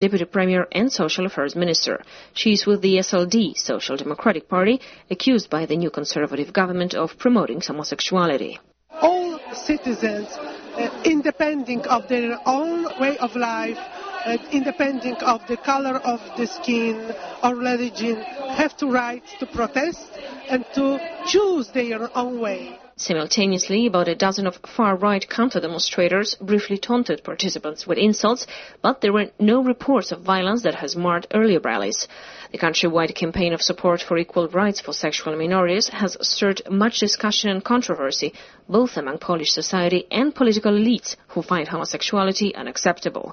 Deputy Premier and Social Affairs Minister. She is with the SLD, Social Democratic Party, accused by the new conservative government of promoting homosexuality. All citizens, uh, independent of their own way of life, uh, independent of the color of the skin or religion, have the right to protest and to choose their own way. Simultaneously, about a dozen of far-right counter-demonstrators briefly taunted participants with insults, but there were no reports of violence that has marred earlier rallies. The countrywide campaign of support for equal rights for sexual minorities has stirred much discussion and controversy, both among Polish society and political elites who find homosexuality unacceptable.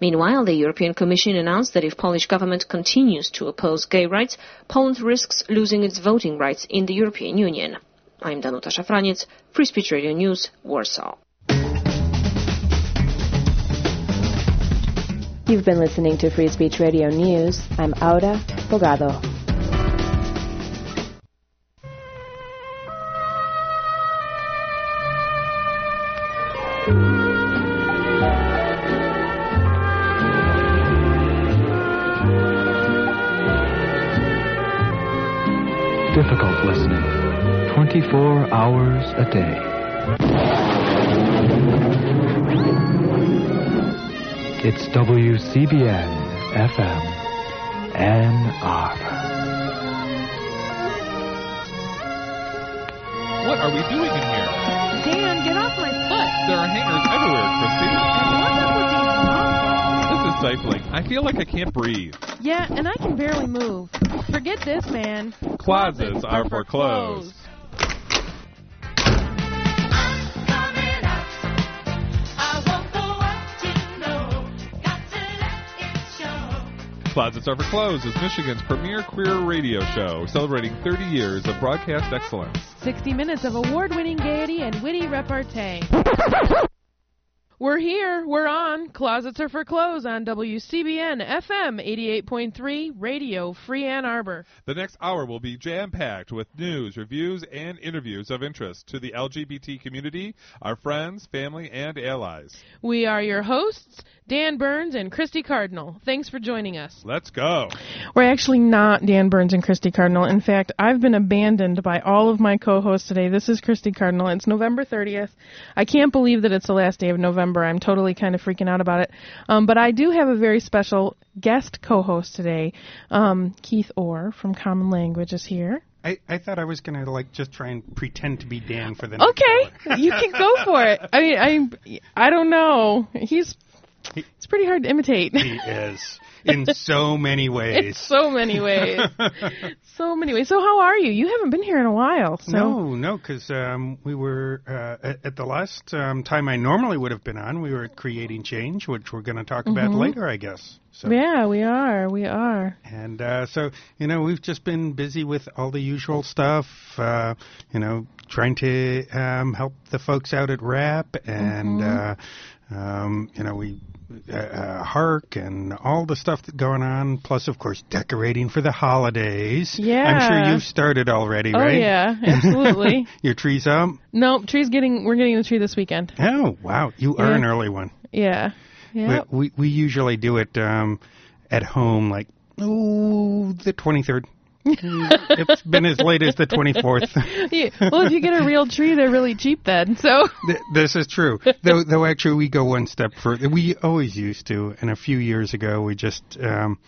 Meanwhile, the European Commission announced that if Polish government continues to oppose gay rights, Poland risks losing its voting rights in the European Union. I'm Danuta Szafraniec, Free Speech Radio News, Warsaw. You've been listening to Free Speech Radio News. I'm Aura Bogado. Difficult listening. 24 hours a day. It's WCBN FM, Ann Arbor. What are we doing in here? Dan, get off my foot. There are hangers everywhere, Christy. Stifling. I feel like I can't breathe. Yeah, and I can barely move. Forget this, man. Closets are for clothes. Closets Are for Clothes is Michigan's premier queer radio show, celebrating 30 years of broadcast excellence. 60 minutes of award-winning gaiety and witty repartee. We're here. We're on. Closets are for clothes on WCBN FM 88.3 Radio Free Ann Arbor. The next hour will be jam packed with news, reviews, and interviews of interest to the LGBT community, our friends, family, and allies. We are your hosts, Dan Burns and Christy Cardinal. Thanks for joining us. Let's go. We're actually not Dan Burns and Christy Cardinal. In fact, I've been abandoned by all of my co-hosts today. This is Christy Cardinal. It's November 30th. I can't believe that it's the last day of November. I'm totally kind of freaking out about it. Um, but I do have a very special guest co-host today. Um, Keith Orr from Common Language is here. I, I thought I was gonna like just try and pretend to be Dan for the next Okay, hour. you can go for it. I mean, I I don't know. He's He- it's pretty hard to imitate. he is in so many in ways. so many ways. so many ways. So how are you? You haven't been here in a while. So No, no, because um, we were uh, at, at the last um, time I normally would have been on. We were at creating change, which we're going to talk about later, I guess. So, yeah, we are. We are. and uh, so you know we've just been busy with all the usual stuff. Uh, you know, trying to um, help the folks out at RAP, and uh, um, you know we. Uh, uh, HARC and all the stuff that's going on, plus of course decorating for the holidays. Yeah, I'm sure you've started already, Oh right? yeah, absolutely. Your tree's up? nope, tree's getting. We're getting the tree this weekend. Oh, wow. You are Yeah. an early one. Yeah. Yeah. We, we, we usually do it um, at home, like, oh, the 23rd. It's been as late as the 24th. Yeah. Well, if you get a real tree, they're really cheap then. So. Th- this is true. Though, though actually, we go one step further. We always used to, and a few years ago, we just um,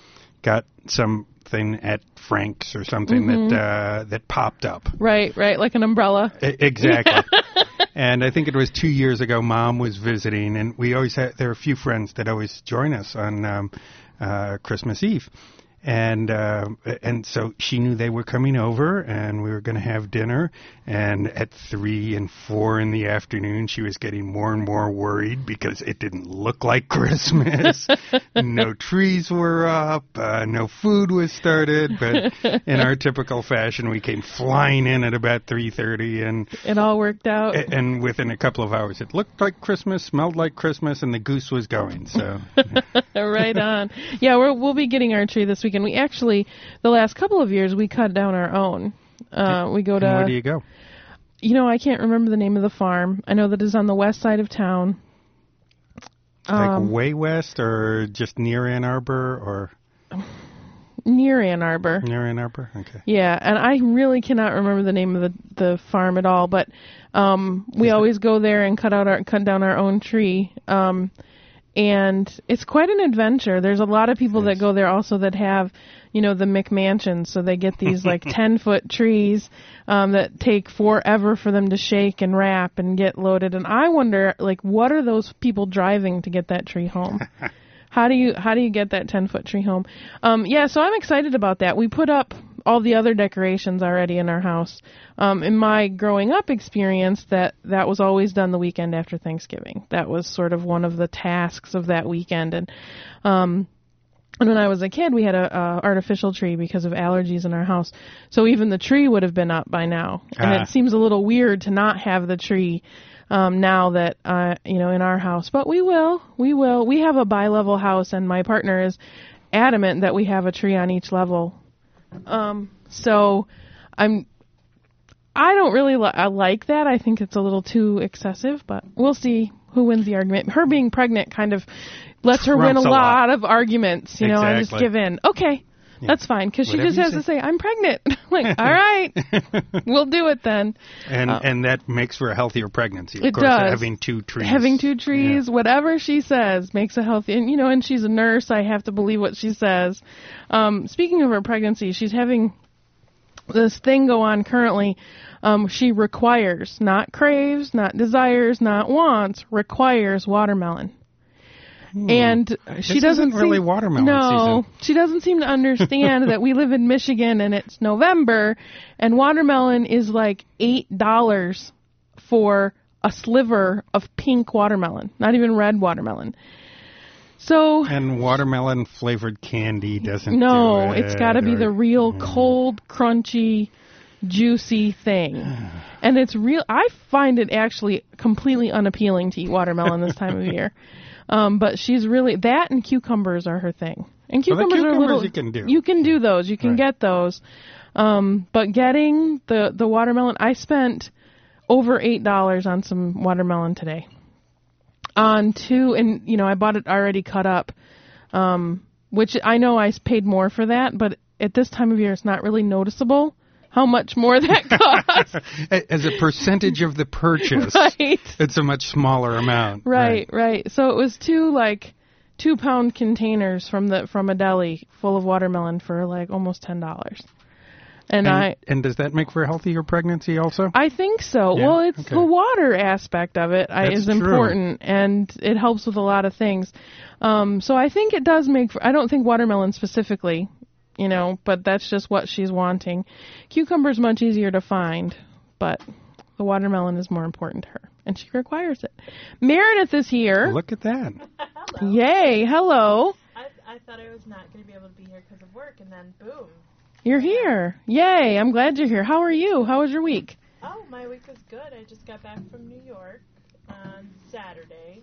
got something at Frank's or something that uh, that popped up. Right. Right. Like an umbrella. E- Exactly. and I think it was two years ago. Mom was visiting, and we always had there are a few friends that always join us on um, uh, Christmas Eve, and uh, and so she knew they were coming over, and we were going to have dinner. And at three and four in the afternoon, she was getting more and more worried because it didn't look like Christmas. no trees were up, uh, no food was started. But in our typical fashion, we came flying in at about three thirty, and It all worked out. and within a couple of hours, it looked like Christmas, smelled like Christmas, and the goose was going. So right on. Yeah, we'll be getting our tree this weekend. We actually, the last couple of years, we cut down our own. Uh, we go to, and where do you go? you know, I can't remember the name of the farm. I know that it's on the west side of town. like Um, way west or just near Ann Arbor or near Ann Arbor. near Ann Arbor? Okay. Yeah, and I really cannot remember the name of the the farm at all, but um we always go there and cut out our cut down our own tree. Um and it's quite an adventure. There's a lot of people that go there also that have, you know, the McMansions, so they get these like 10 foot trees um that take forever for them to shake and wrap and get loaded. And I wonder like what are those people driving to get that tree home? How do you how do you get that ten foot tree home? Um, yeah, so I'm excited about that. We put up all the other decorations already in our house. Um, in my growing up experience, that that was always done the weekend after Thanksgiving. That was sort of one of the tasks of that weekend, and um, and when I was a kid, we had a, a artificial tree because of allergies in our house. So even the tree would have been up by now, and Ah. it seems a little weird to not have the tree um, now that uh, you know in our house. But we will, we will. We have a bi-level house, and my partner is adamant that we have a tree on each level. Um, so I'm. I don't really li- I like that. I think it's a little too excessive, but we'll see who wins the argument. Her being pregnant kind of lets her win a lot lot. of arguments. You know, I just give in. Okay, that's fine because she just has say. to say, "I'm pregnant." like, all right, we'll do it then. And Uh, and that makes for a healthier pregnancy. Of It course, does. having two trees. Having two trees, whatever she says, makes a healthy. And you know, and she's a nurse. I have to believe what she says. Um, speaking of her pregnancy, she's having this thing go on currently. Um, she requires, not craves, not desires, not wants, requires watermelon. And she Hmm. This doesn't really seem- watermelon No, season. she doesn't seem to understand that we live in Michigan and it's November, and watermelon is like eight dollars for a sliver of pink watermelon, not even red watermelon. So And watermelon flavored candy doesn't. no, do it's got to be the real cold, crunchy, juicy thing. And it's real. I find it actually completely unappealing to eat watermelon this time of year. Um, but she's really that and cucumbers are her thing. And Well, the cucumbers, are cucumbers little. you can do. You can do those. You can Right. get those. Um, but getting the the watermelon, I spent over eight dollars on some watermelon today. On two, and you know, I bought it already cut up, um, which I know I paid more for that, but at this time of year, it's not really noticeable how much more that costs. As a percentage of the purchase, right, it's a much smaller amount. right, right. So it was two like two pound containers from the from a deli full of watermelon for like almost ten dollars. And, And, I and does that make for a healthier pregnancy also? I think so. Yeah? Well, it's Okay. the water aspect of it I, is true. important, and it helps with a lot of things. Um, so I think it does make. For, I don't think watermelon specifically, you know, but that's just what she's wanting. Cucumber's much easier to find, but the watermelon is more important to her, and she requires it. Meredith is here. Look at that. Yay! Hello. I, I thought I was not going to be able to be here because of work, and then boom. You're here. Yay! I'm glad you're here. How are you? How was your week? Oh, my week was good. I just got back from New York on Saturday.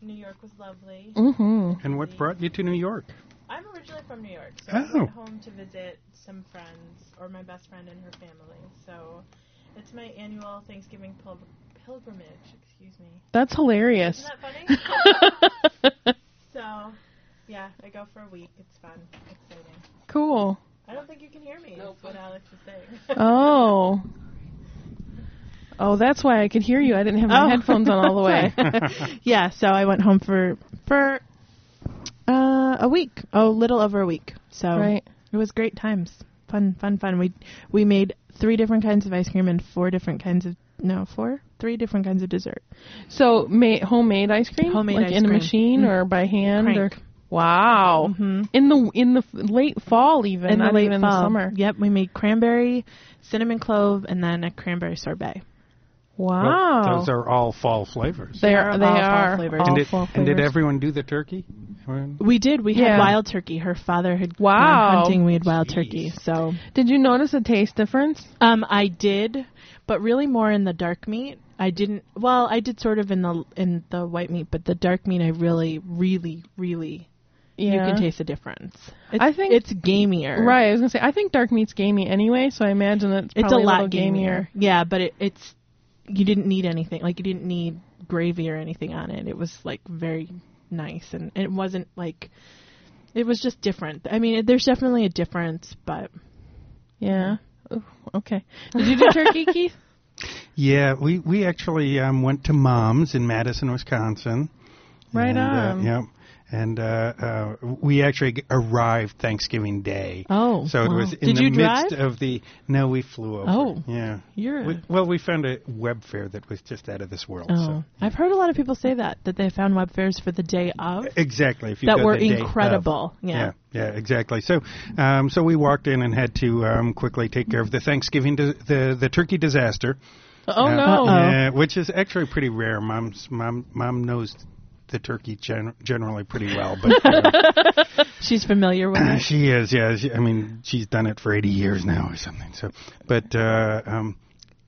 New York was lovely. Mm-hmm. And what brought you to New York? I'm originally from New York, so I Oh. went home to visit some friends, or my best friend and her family. So it's my annual Thanksgiving pil- pilgrimage. Excuse me. That's hilarious. Isn't that funny? so, yeah, I go for a week. It's fun, exciting. cool. I don't think you can hear me. That's what Alex is saying. Oh. Oh, that's why I could hear you. I didn't have my Oh. headphones on all the way. yeah, so I went home for for uh, a week, oh, little over a week. So right. it was great times, fun, fun, fun. We we made three different kinds of ice cream and four different kinds of no four, three different kinds of dessert. So, ma- homemade ice cream, Homemade like ice in a machine Mm. or by hand, or Crank. wow, hmm in the in the late fall even, In the not late even fall. the summer. Yep, we made cranberry, cinnamon clove, and then a cranberry sorbet. Wow, Well, those are all fall flavors. they are They they are fall flavors. all and, did, fall and did everyone do the turkey? Everyone- We did. We Yeah. had wild turkey. Her father had Wow. gone hunting. We had wild Jeez. turkey. So Did you notice a taste difference? Um, I did, but really more in the dark meat. I didn't. Well, I did sort of in the in the white meat, but the dark meat, I really, really, really, Yeah, you can taste the difference. It's, I think- it's gamier. Right, I was gonna say I think dark meat's gamey anyway, so I imagine it's It's a probably lot little gamier. Yeah, but it, it's you didn't need anything. Like you didn't need gravy or anything on it. It was like very nice, and it wasn't like it was just different. I mean, there's definitely a difference, but Yeah. Ooh, okay. Did you do turkey, Keith? Yeah, we we actually um, went to Mom's in Madison, Wisconsin. Right and, on. Uh, yep. And uh, uh, we actually arrived Thanksgiving Day. Oh, so it wow. was in Did the midst drive? of the. No, we flew over. Oh. yeah. you're We, well, we found a web fare that was just out of this world. oh, So. I've heard a lot of people say that that they found web fares for the day of Exactly. If you that were of. incredible. Yeah, Yeah. yeah, exactly. So, um, so we walked in and had to um, quickly take care of the Thanksgiving, di- the the turkey disaster. Oh Uh, no. Yeah, which is actually pretty rare. Mom's mom mom knows the turkey gen- generally pretty well, but uh, She's familiar with it. she is. Yeah, she, I mean, she's done it for 80 years now or something. So, but uh, um,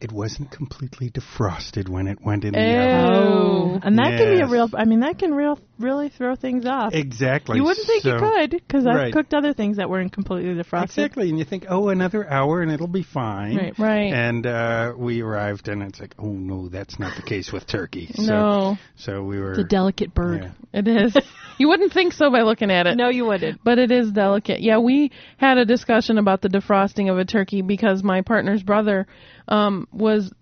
it wasn't completely defrosted when it went in the oven. Oh. and that can be a Yes. real. I mean, that can real really throw things off. Exactly. you wouldn't think so, you could because I've Right. cooked other things that weren't completely defrosted. Exactly, and you think, oh, another hour and it'll be fine. Right. Right. And uh, we arrived, and it's like, oh no, that's not the case with turkey. So, no, So we were. It's a delicate bird. yeah. it is. you wouldn't think so by looking at it. No, you wouldn't. But it is delicate. Yeah, we had a discussion about the defrosting of a turkey because my partner's brother um, was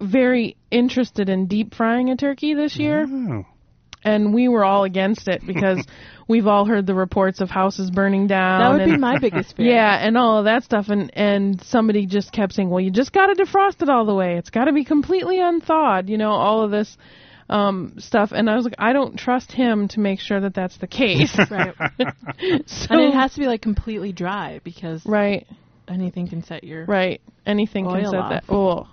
very interested in deep frying a turkey this year, Oh. and we were all against it because we've all heard the reports of houses burning down. That would and, be my biggest fear. Yeah, and all of that stuff, and and somebody just kept saying, "Well, you just got to defrost it all the way. It's got to be completely unthawed." You know, all of this um stuff, and I was like, I don't trust him to make sure that that's the case. Right. so, and it has to be like completely dry because right, anything can set your. right. Anything can set off. that. Oh,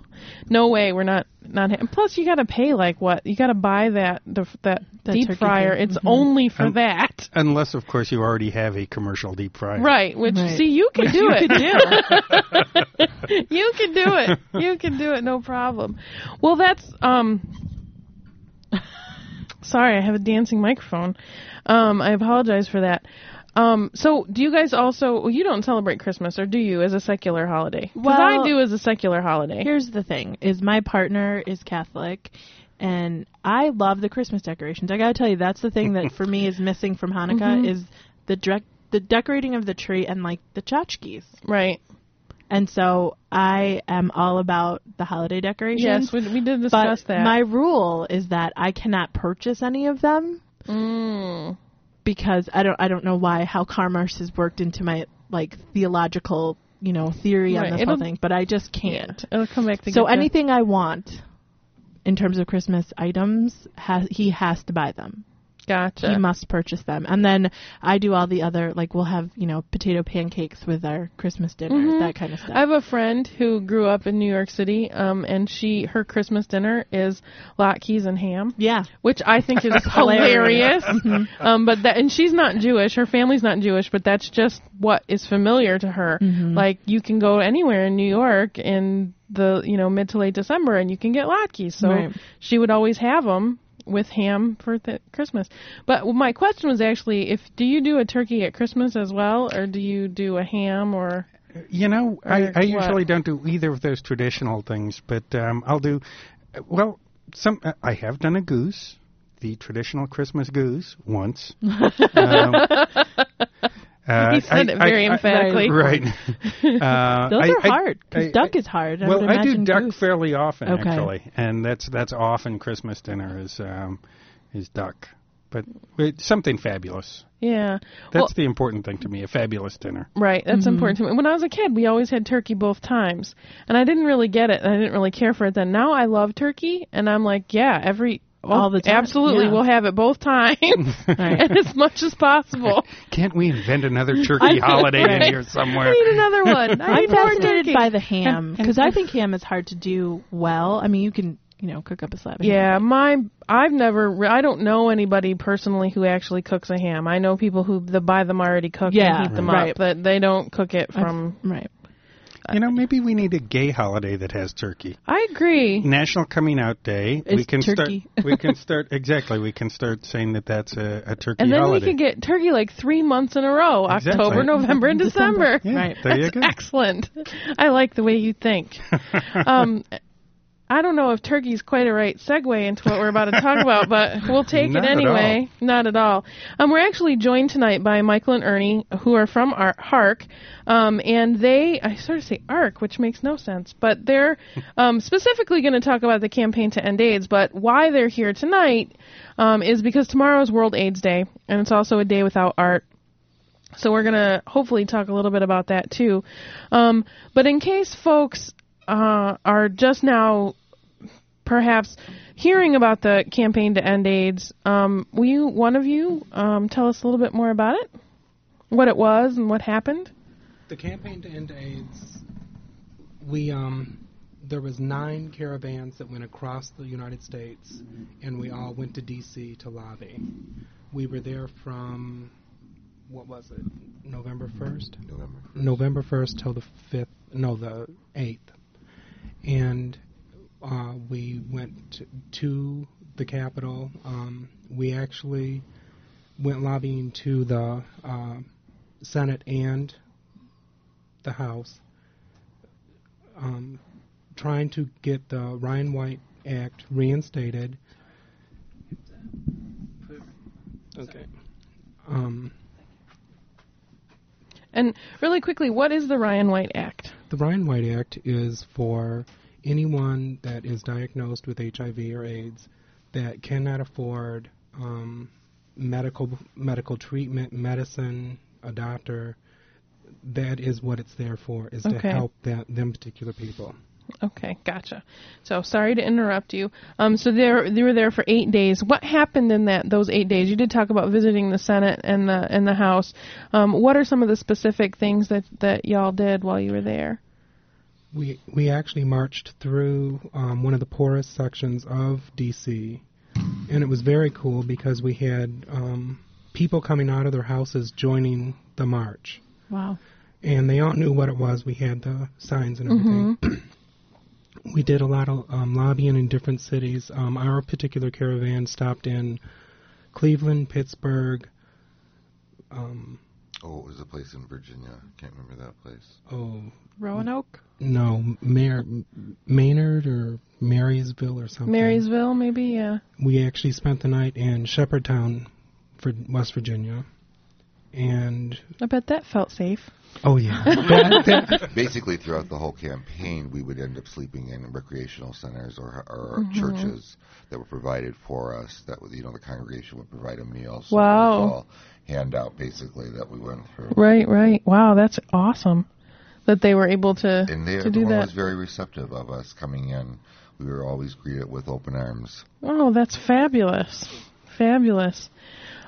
no way. We're not not. Ha- plus, you got to pay like what? You got to buy that the, that That deep fryer. thing. It's Mhm. only for Um, that. Unless, of course, you already have a commercial deep fryer. Right, which Right. see you can do it. do. you can do it. You can do it, no problem. Well, that's um. Sorry, I have a dancing microphone. Um, I apologize for that. Um, so do you guys also? Well, you don't celebrate Christmas, or do you, as a secular holiday? Because I do as a secular holiday. Here's the thing: is my partner is Catholic, and I love the Christmas decorations. I gotta tell you, that's the thing that for me is missing from Hanukkah Mhm. is the direct, the decorating of the tree and like the tchotchkes. Right. And so I am all about the holiday decorations. Yes, we, we did but discuss that. my rule is that I cannot purchase any of them mm. Because I don't I don't know why how commerce has worked into my like theological you know theory Right, on this it'll- whole thing, but I just can't. It'll come back to So anything I want in terms of Christmas items, ha- he has to buy them. Gotcha. He must purchase them, and then I do all the other like we'll have you know potato pancakes with our Christmas dinner, Mhm. that kind of stuff. I have a friend who grew up in New York City, um, and she her Christmas dinner is latkes and ham. Yeah, which I think is hilarious. hilarious. um, but that and she's not Jewish. Her family's not Jewish, but that's just what is familiar to her. Mhm. Like you can go anywhere in New York in the you know mid to late December, and you can get latkes. So Right. she would always have them with ham for th- Christmas. But my question was actually, if do you do a turkey at Christmas as well, or do you do a ham or? You know, I, Or I what? usually don't do either of those traditional things, but um, I'll do. Well, some uh, I have done a goose, the traditional Christmas goose, once. um, uh, He said it very emphatically. right. Uh, those I- are hard I- because duck is hard. I well, I do duck goose. fairly often Okay. actually, and that's that's often Christmas dinner is um, is duck, but it's something fabulous. Yeah. That's Well- the important thing to me, a fabulous dinner. Right, that's Mhm. important to me. When I was a kid, we always had turkey both times, and I didn't really get it. and I didn't really care for it then. Now I love turkey, and I'm like, yeah, every oh, All the time, absolutely, yeah. we'll have it both times and as much as possible. Can't we invent another turkey holiday in here I somewhere? need another one. I I'm need more fascinated turkey. by the ham because I think ham is hard to do well. I mean, you can you know cook up a slab. Of Yeah, ham. my I've never I don't know anybody personally who actually cooks a ham. I know people who the buy them already cooked Yeah, and heat them right. up, but they don't cook it I've- from. right. You know, maybe we need a gay holiday that has turkey. I agree. National Coming Out Day. we can turkey. start. We can start exactly. We can start saying that that's a, a turkey And then holiday. we can get turkey like three months in a row: Exactly. October, November, and December. December. yeah, Right. There you That's go. excellent. I like the way you think. um, I don't know if turkey's quite a right segue into what we're about to talk about, but we'll take Not it at anyway. Not at all. Um, we're actually joined tonight by Michael and Ernie, who are from Ar- HARC, um, and they I sort of say ARC, which makes no sense, but they're um, specifically going to talk about the campaign to end AIDS. But why they're here tonight um, is because tomorrow is World AIDS Day, and it's also a day without art. So we're going to hopefully talk a little bit about that too. Um, but in case folks uh, are just now perhaps hearing about the campaign to end AIDS, um, will you, one of you, um, tell us a little bit more about it? What it was and what happened? The campaign to end AIDS, we um, there was nine caravans that went across the United States, and we all went to D.C. to lobby. We were there from what was it, November first? November. November first till the fifth, no, the eighth, and uh, we went to, to the Capitol. Um, we actually went lobbying to the uh, Senate and the House, um, trying to get the Ryan White Act reinstated. Okay. Um, And really quickly, what is the Ryan White Act? The Ryan White Act is for anyone that is diagnosed with HIV or AIDS that cannot afford um, medical medical treatment, medicine, a doctor. That is what it's there for, is to help that them particular people. Okay, gotcha. So sorry to interrupt you. Um, so there, you were there for eight days. What happened in that those eight days? You did talk about visiting the Senate and the and the House. Um, what are some of the specific things that that y'all did while you were there? We we actually marched through um, one of the poorest sections of D.C. and it was very cool because we had um, people coming out of their houses joining the march, Wow. and they all knew what it was. We had the signs and everything. we did a lot of um, lobbying in different cities. Um, our particular caravan stopped in Cleveland, Pittsburgh. Um, Oh, it was a place in Virginia. I can't remember that place. oh Roanoke? no, Mar- Maynard or Marysville or something. Marysville, maybe. Yeah. we actually spent the night in Shepherdstown, for West Virginia, and I bet that felt safe. oh yeah, that, that, Basically, throughout the whole campaign, we would end up sleeping in recreational centers or, or Mhm. churches that were provided for us. That was, you know, the congregation would provide a meal. So Wow. It was all handout, basically, that we went through. Right, right. Wow, that's awesome that they were able to And they, to do everyone that. was very receptive of us coming in. We were always greeted with open arms. Oh, that's fabulous. Fabulous.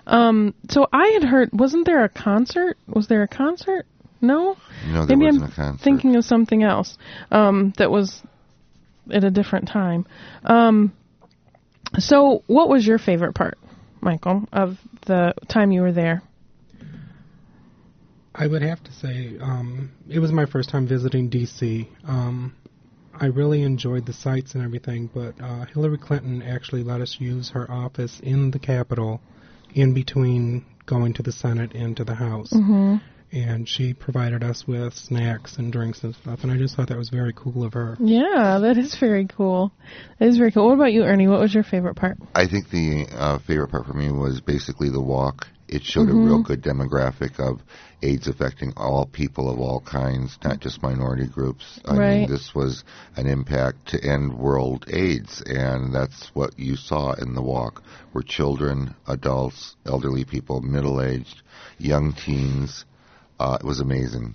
Um, so I had heard, wasn't there a concert? Was there a concert? No? No, there Maybe wasn't I'm a concert. thinking of something else um, that was at a different time. Um, so, what was your favorite part, Michael, of the time you were there? I would have to say um, it was my first time visiting D.C. Um, I really enjoyed the sights and everything, but uh, Hillary Clinton actually let us use her office in the Capitol in between going to the Senate and to the House. Mm-hmm. And she provided us with snacks and drinks and stuff, and I just thought that was very cool of her. Yeah, that is very cool. That is very cool. What about you, Ernie? What was your favorite part? I think the uh, favorite part for me was basically the walk. It showed Mhm. a real good demographic of AIDS affecting all people of all kinds, not just minority groups. I Right. mean, this was an impact to end world AIDS, and that's what you saw in the walk were children, adults, elderly people, middle-aged, young teens. Uh, it was amazing.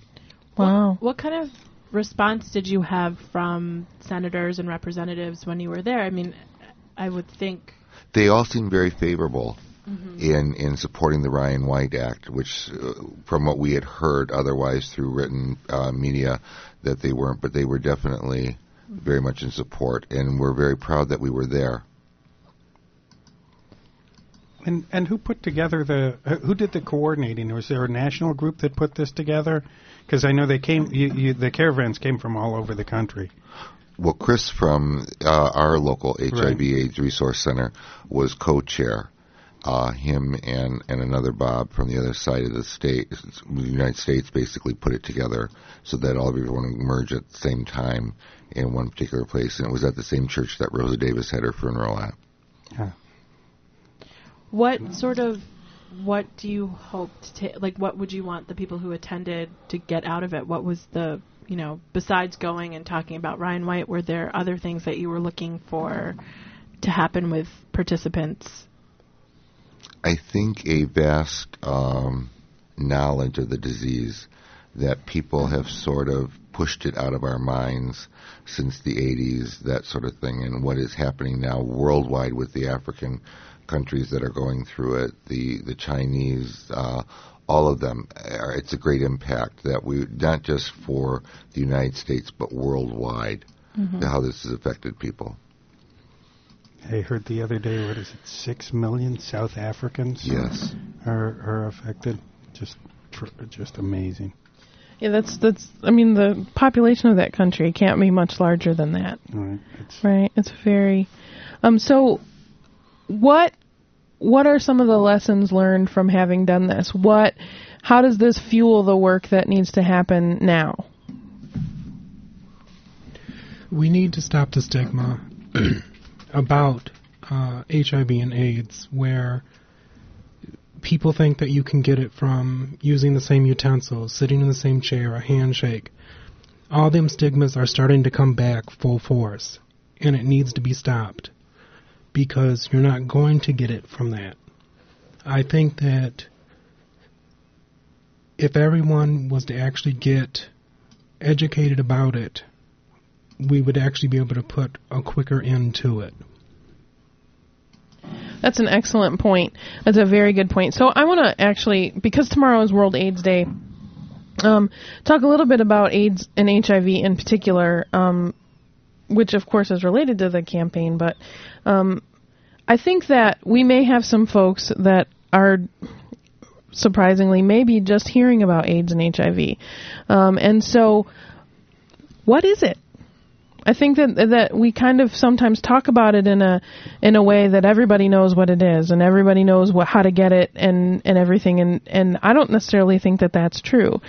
Wow. What kind of response did you have from senators and representatives when you were there? I mean, I would think. They all seemed very favorable. Mhm. in in supporting the Ryan White Act, which, uh, from what we had heard otherwise through written uh, media, that they weren't, but they were definitely very much in support, and we're very proud that we were there. And and who put together the uh, who did the coordinating? Was there a national group that put this together? Because I know they came. You, you, the caravans came from all over the country. Well, Chris from uh, our local HIV/AIDS Resource Center was co-chair, uh, him and, and another Bob from the other side of the state, the United States, basically put it together so that all of everyone would merge at the same time in one particular place. And it was at the same church that Rosa Davis had her funeral at. Yeah. What sort of what do you hope to ta- like what would you want the people who attended to get out of it? What was the you know besides going and talking about Ryan White? Were there other things that you were looking for to happen with participants? I think a vast um, knowledge of the disease that people have sort of pushed it out of our minds since the 80s, that sort of thing, and what is happening now worldwide with the African countries that are going through it, the the Chinese, uh, all of them. Are, it's a great impact that we not just for the United States but worldwide Mm-hmm. how this has affected people. I heard the other day, what is it, six million South Africans Yes. are are affected. Just tr- just amazing. Yeah, that's that's. I mean, the population of that country can't be much larger than that, Right. It's right? It's very. Um. So, what what are some of the lessons learned from having done this? What, how does this fuel the work that needs to happen now? We need to stop the stigma about uh, HIV and AIDS, where people think that you can get it from using the same utensils, sitting in the same chair, a handshake. All them stigmas are starting to come back full force, and it needs to be stopped because you're not going to get it from that. I think that if everyone was to actually get educated about it, we would actually be able to put a quicker end to it. That's an excellent point. That's a very good point. So I want to actually, because tomorrow is World AIDS Day, um, talk a little bit about AIDS and HIV in particular, um, which of course is related to the campaign. But um, I think that we may have some folks that are surprisingly maybe just hearing about AIDS and HIV, um, and so what is it? I think that that we kind of sometimes talk about it in a in a way that everybody knows what it is and everybody knows what how to get it and and everything and and I don't necessarily think that that's true.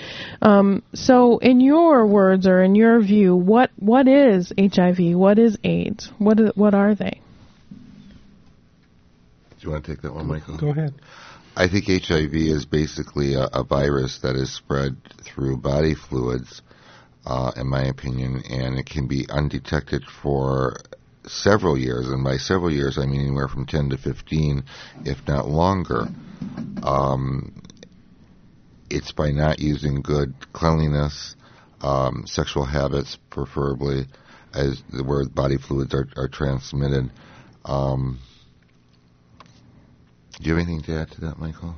Um, so, in your words or in your view, what what is HIV? What is AIDS? What is, what are they? Do you want to take that one, Michael? Go ahead. I think HIV is basically a, a virus that is spread through body fluids, uh, in my opinion, and it can be undetected for several years, and by several years I mean anywhere from 10 to 15, if not longer. Um, it's by not using good cleanliness, um, sexual habits, preferably, as where body fluids are, are transmitted. Um, do you have anything to add to that, Michael?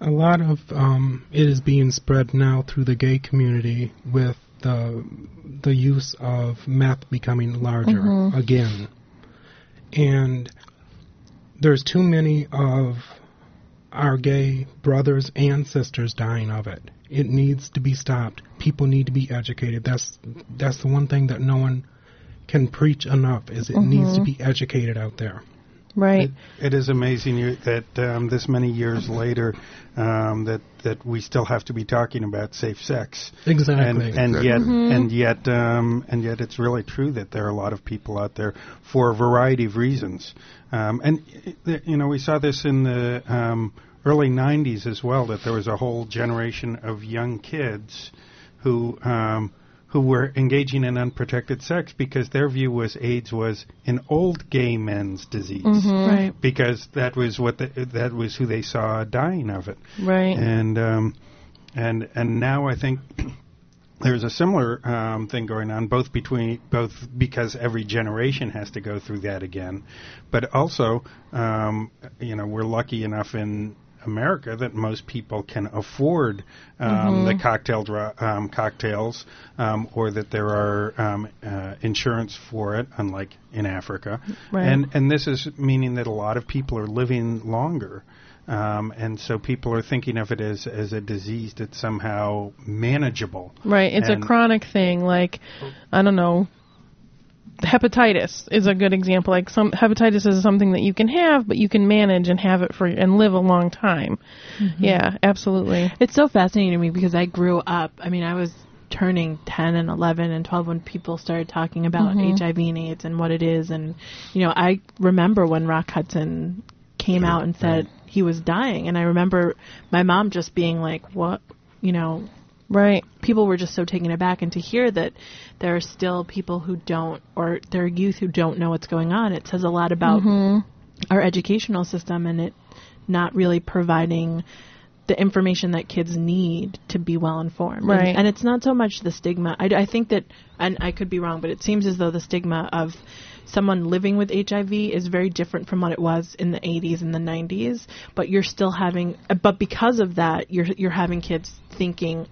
A lot of um, it is being spread now through the gay community with the the use of meth becoming larger Mhm. again, and there's too many of our gay brothers and sisters dying of it. It needs to be stopped. People need to be educated. That's that's the one thing that no one can preach enough is it needs to Mhm. be educated out there. Right. It is amazing you, that um, this many years later, um, that that we still have to be talking about safe sex. Exactly. And, and Exactly. yet, Mhm. and yet, um, and yet, it's really true that there are a lot of people out there for a variety of reasons. Um, and uh, you know, we saw this in the um, early '90s as well. That there was a whole generation of young kids who. Um, who were engaging in unprotected sex because their view was AIDS was an old gay men's disease Mhm. Right. because that was what the, that was who they saw dying of it, Right. and um, and and now I think there's a similar um, thing going on both between both because every generation has to go through that again, but also um, you know we're lucky enough in America that most people can afford um, the cocktail dra- um, cocktails, um, or that there are um, uh, insurance for it, unlike in Africa. Right. And and this is meaning that a lot of people are living longer. Um, and so people are thinking of it as, as a disease that's somehow manageable. Right. It's And- a chronic thing. Like, I don't know, hepatitis is a good example. Like some hepatitis is something that you can have, but you can manage and have it for and live a long time. Mm-hmm. Yeah, absolutely. It's so fascinating to me because I grew up. I mean, I was turning 10 and 11 and 12 when people started talking about Mhm. HIV and AIDS and what it is. And, you know, I remember when Rock Hudson came out and said he was dying. And I remember my mom just being like, what, you know, Right. people were just so taken aback and to hear that there are still people who don't or there are youth who don't know what's going on it says a lot about Mhm. our educational system and it not really providing the information that kids need to be well informed Right. and, and it's not so much the stigma I, I think that and I could be wrong but it seems as though the stigma of someone living with HIV is very different from what it was in the 80s and the 90s but you're still having but because of that you're you're having kids thinking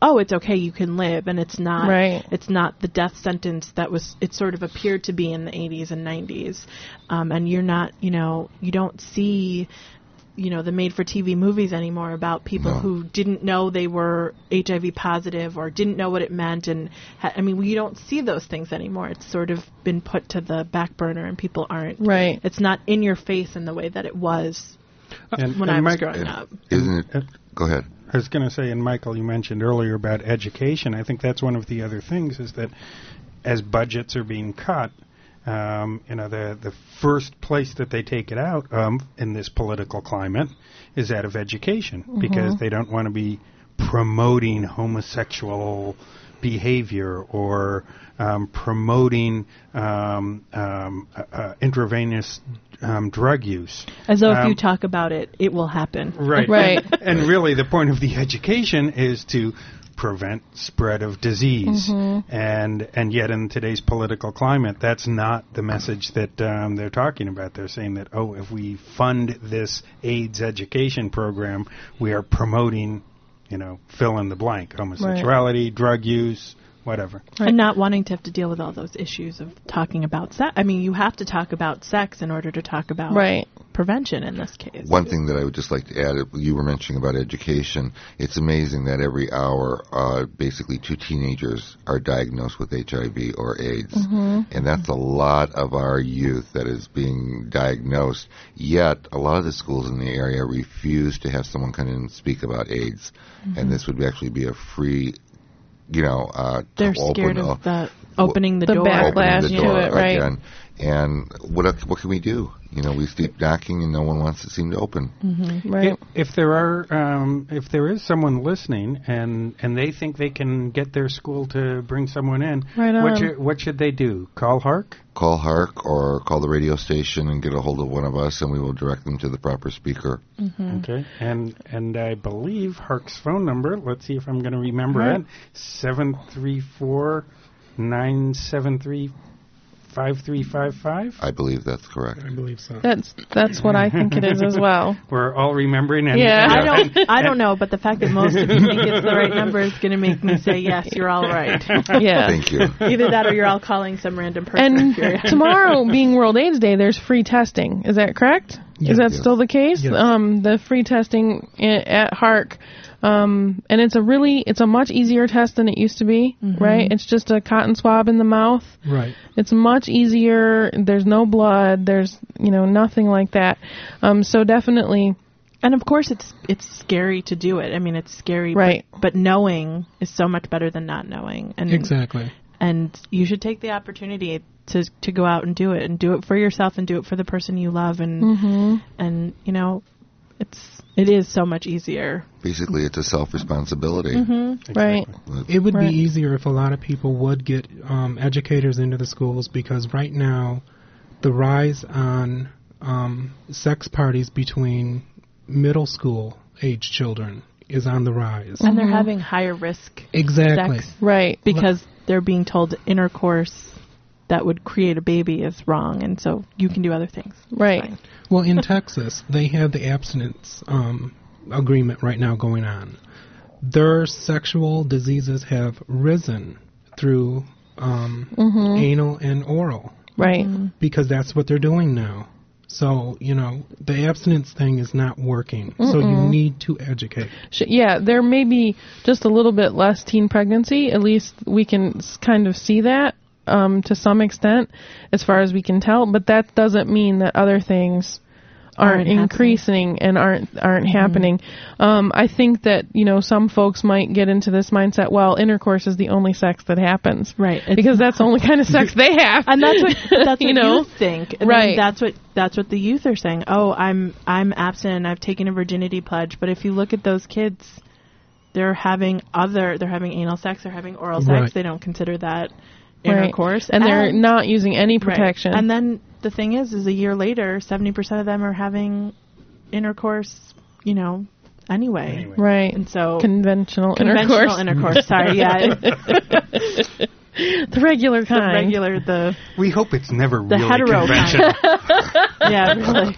oh it's okay you can live and it's not Right. it's not the death sentence that was it sort of appeared to be in the 80s and 90s um, and you're not you know you don't see you know the made for TV movies anymore about people No. who didn't know they were HIV positive or didn't know what it meant and ha- I mean we don't see those things anymore it's sort of been put to the back burner and people aren't Right. it's not in your face in the way that it was And- when and I was Mike- growing up Isn't it? Go ahead. I was going to say, and Michael, you mentioned earlier about education. I think that's one of the other things is that as budgets are being cut, um, you know, the the first place that they take it out um, in this political climate is out of education because they don't want to be promoting homosexual behavior or um, promoting um, um, uh, uh, intravenous um, drug use. as though if Um, you talk about it it will happen Right. Right. and really, the point of the education is to prevent spread of disease. And and yet, in today's political climate, that's not the message that um, they're talking about. They're saying that oh, if we fund this AIDS education program, we are promoting, you know, fill in the blank, homosexuality, drug use, whatever. and not wanting to have to deal with all those issues of talking about sex. I mean, you have to talk about sex in order to talk about Right. prevention in this case. One thing that I would just like to add, uh, you were mentioning about education. It's amazing that every hour, uh, basically two teenagers are diagnosed with HIV or AIDS. And that's a lot of our youth that is being diagnosed. Yet, a lot of the schools in the area refuse to have someone come in and speak about AIDS. And this would actually be a free, you know, uh, They're to scared a- of the opening the, The door. backlash opening the to door it, right. again. And what else- what can we do? You know, we keep knocking and no one wants to seem to open. Right. If, if there are, um, if there is someone listening and and they think they can get their school to bring someone in, Right what should, what should they do? Call HARC. Call HARC or call the radio station and get a hold of one of us, and we will direct them to the proper speaker. Okay, and and I believe HARC's phone number. Let's see if I'm going to remember Right. it. Seven three four nine seven three five three five five. I believe that's correct. I believe so. That's that's what I think it is as well. We're all remembering. And, Yeah. and- I don't. I don't know, but the fact that most of you think it's the right number is going to make me say yes. You're all right. Yeah. Thank you. Either that, or you're all calling some random person. And tomorrow, being World AIDS Day, there's free testing. Is that correct? Yes. Is that Yes. still the case? Yes. Um, the free testing i- at HARC, um, and it's a really, it's a much easier test than it used to be. Right? It's just a cotton swab in the mouth. Right. It's much easier. There's no blood. There's you know nothing like that. Um, so definitely, And of course, it's it's scary to do it. I mean, it's scary, Right. But, knowing is so much better than not knowing. And Exactly. and you should take the opportunity to to go out and do it, and do it for yourself, and do it for the person you love, and hmm and you know, it's it is so much easier. Basically, it's a self responsibility. right. It would Right. be easier if a lot of people would get um, educators into the schools because right now, the rise on um, sex parties between middle school age children is on the rise. And they're having higher risk Exactly. sex Right. because they're being told intercourse that would create a baby is wrong, and so you can do other things. Right. Well, in Texas, they have the abstinence um, agreement right now going on. Their sexual diseases have risen through um, anal and oral Right. because that's what they're doing now. So, you know, the abstinence thing is not working. So you need to educate. Sh- yeah, there may be just a little bit less teen pregnancy. At least we can s- kind of see that. Um, to some extent, as far as we can tell. But that doesn't mean that other things aren't, Aren't happening. increasing and aren't aren't happening. Um, I think that you know some folks might get into this mindset. Well, intercourse is the only sex that happens, Right. It's Because that's the only kind of sex they have, and that's what that's what you know. youth think. And Right. That's what that's what the youth are saying. Oh, I'm I'm absent. and I've taken a virginity pledge. But if you look at those kids, they're having other. They're having anal sex. They're having oral sex. Right. They don't consider that Right. intercourse, and they're not using any Right. protection. And then the thing is, is a year later, seventy percent of them are having intercourse. You know, anyway. Anyway. right, And so conventional, conventional intercourse. Conventional intercourse. Sorry, yeah, the regular kind. the kind. regular the We hope it's never the really hetero conventional. kind. yeah, really.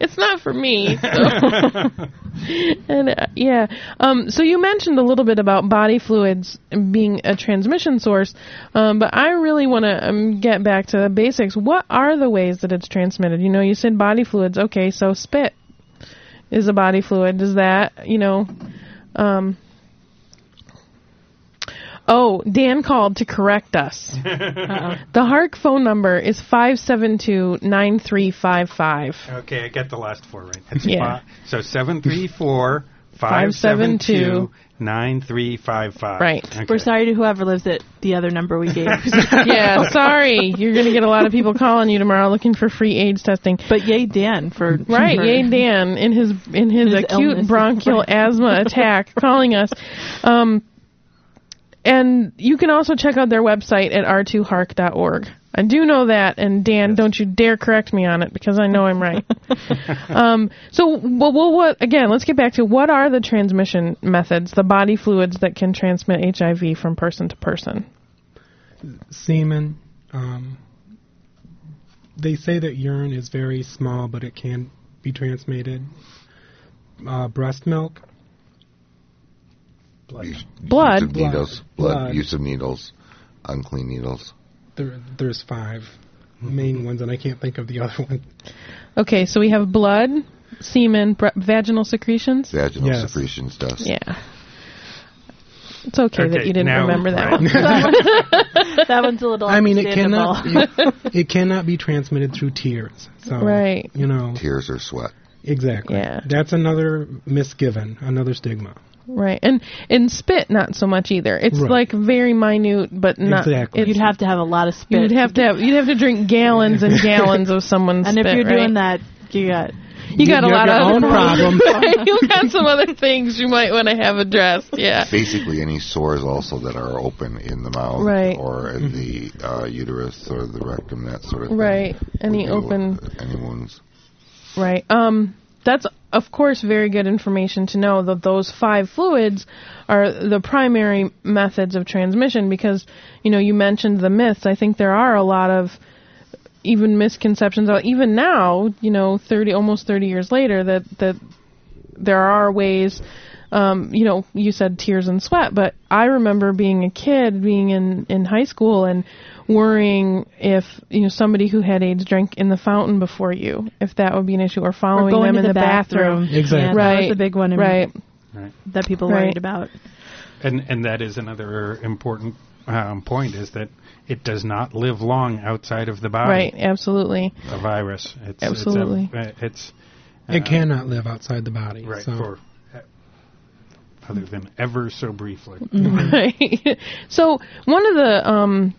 it's not for me. So. and uh, yeah, um, so you mentioned a little bit about body fluids being a transmission source, um, but I really want to um, get back to the basics. What are the ways that it's transmitted? You know, you said body fluids. Okay, so spit is a body fluid. Does that, you know, um, Oh, Dan called to correct us. The HARC phone number is 572-9355. Okay, I got the last four right. That's Yeah. fi- so seven three four five seven two nine three five five. Right. Okay. We're sorry to whoever lives at the other number we gave. yeah, sorry. You're going to get a lot of people calling you tomorrow looking for free AIDS testing. But yay, Dan, for Right, for- yay Dan in his in his, His acute illness. bronchial asthma attack calling us. Um and you can also check out their website at r2hark.org. I do know that, and Dan, don't you dare correct me on it because I know I'm right. um, so, well, well, what again? Let's get back to what are the transmission methods, the body fluids that can transmit HIV from person to person? semen. Um, they say that urine is very small, but it can be transmitted. Uh, breast milk, Use, Blood. Use of needles. Blood. Blood. Use of needles. Unclean needles. there, there's five main mm-hmm. ones, and I can't think of the other one. Okay, so we have blood, semen, bre- vaginal secretions. Vaginal Yes. secretions, dust. Yeah. It's okay, that you didn't remember that right. one. that one's a little. I mean, it cannot it cannot be transmitted through tears. So Right. you know Tears or sweat. exactly. Yeah. That's another misgiven, another stigma. Right, and and spit not so much either. It's Right. like very minute, but not. Exactly. You'd have to have a lot of spit. you'd have to have you'd have to drink gallons and gallons of someone's and spit. And if you're right? doing that, you got you got a lot of your other own problems. you got some other things you might want to have addressed. Yeah. Basically, any sores also that are open in the mouth Right. or in the uh, uterus or the rectum, that sort of thing. Right. Any open Any wounds. Right. Um, that's of course very good information to know that those five fluids are the primary methods of transmission because you know you mentioned the myths. I think there are a lot of even misconceptions. Even now, you know, thirty almost thirty years later, that that there are ways. Um, you know, you said tears and sweat, but I remember being a kid, being in in high school, and worrying if you know somebody who had AIDS drank in the fountain before you, if that would be an issue, or or following going them to in the, bathroom. Exactly. Yeah, that Right. was a big one. in- Right. That people Right. worried about. And and that is another important um, point is that it does not live long outside of the body. Right. Absolutely. A virus. It's, Absolutely. It's, a, uh, It cannot live outside the body. right so. for other than ever so briefly. Right. so one of the um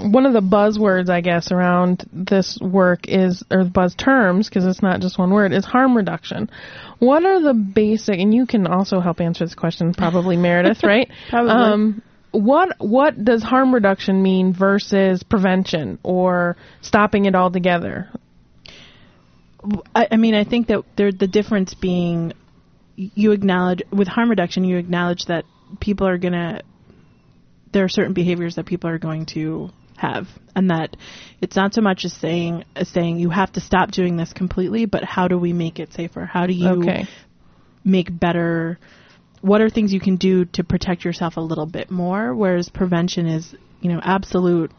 one of the buzzwords I guess around this work is or the buzz terms because it's not just one word is harm reduction. What are the basic and you can also help answer this question probably Meredith, right? Probably. Um what what does harm reduction mean versus prevention or stopping it altogether? I, I mean, I think that there, the difference being you acknowledge with harm reduction, you acknowledge that people are gonna there are certain behaviors that people are going to have, and that it's not so much as saying as saying you have to stop doing this completely, but how do we make it safer? How do you Okay. make better? What are things you can do to protect yourself a little bit more? Whereas prevention is, you know, absolute.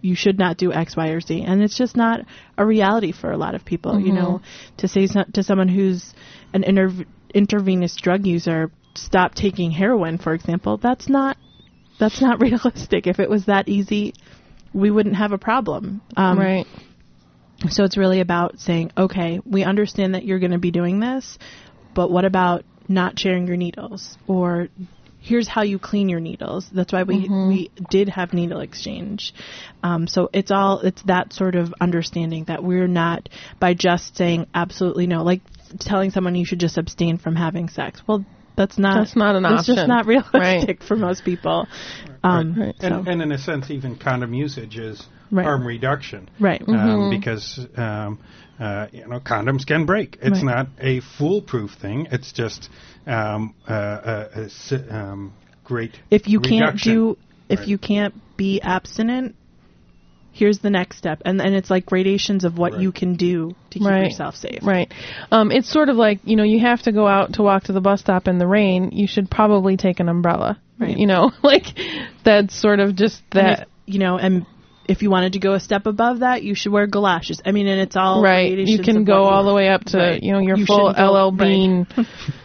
You should not do X, Y, or Z, and it's just not a reality for a lot of people. You know, mm-hmm. to say so, to someone who's an interv- intravenous drug user, stop taking heroin, for example, that's not that's not realistic. If it was that easy, we wouldn't have a problem. Um, right. So it's really about saying, okay, we understand that you're going to be doing this, but what about not sharing your needles or here's how you clean your needles. That's why we Mhm. we did have needle exchange. Um, so it's all it's that sort of understanding that we're not by just saying absolutely no, like telling someone you should just abstain from having sex. Well, that's not That's not an that's just not realistic for most people. Um, Right. so- And, and in a sense, even condom usage is Right. harm reduction. Right. Um, Mhm. Because um, uh, you know condoms can break. It's Right. not a foolproof thing. It's just um, uh, a, a s- um, great. if you can't do if Right. you can't be abstinent here's the next step and and it's like gradations of what you can do to keep Right. yourself safe Right. Um, it's sort of like, you know, you have to go out to walk to the bus stop in the rain. You should probably take an umbrella. Right. You know, like that's sort of just that. if, you know and if you wanted to go a step above that you should wear galoshes i mean and it's all right. You can go all the way up to, Right. you know, your You full shouldn't go- LL right. Bean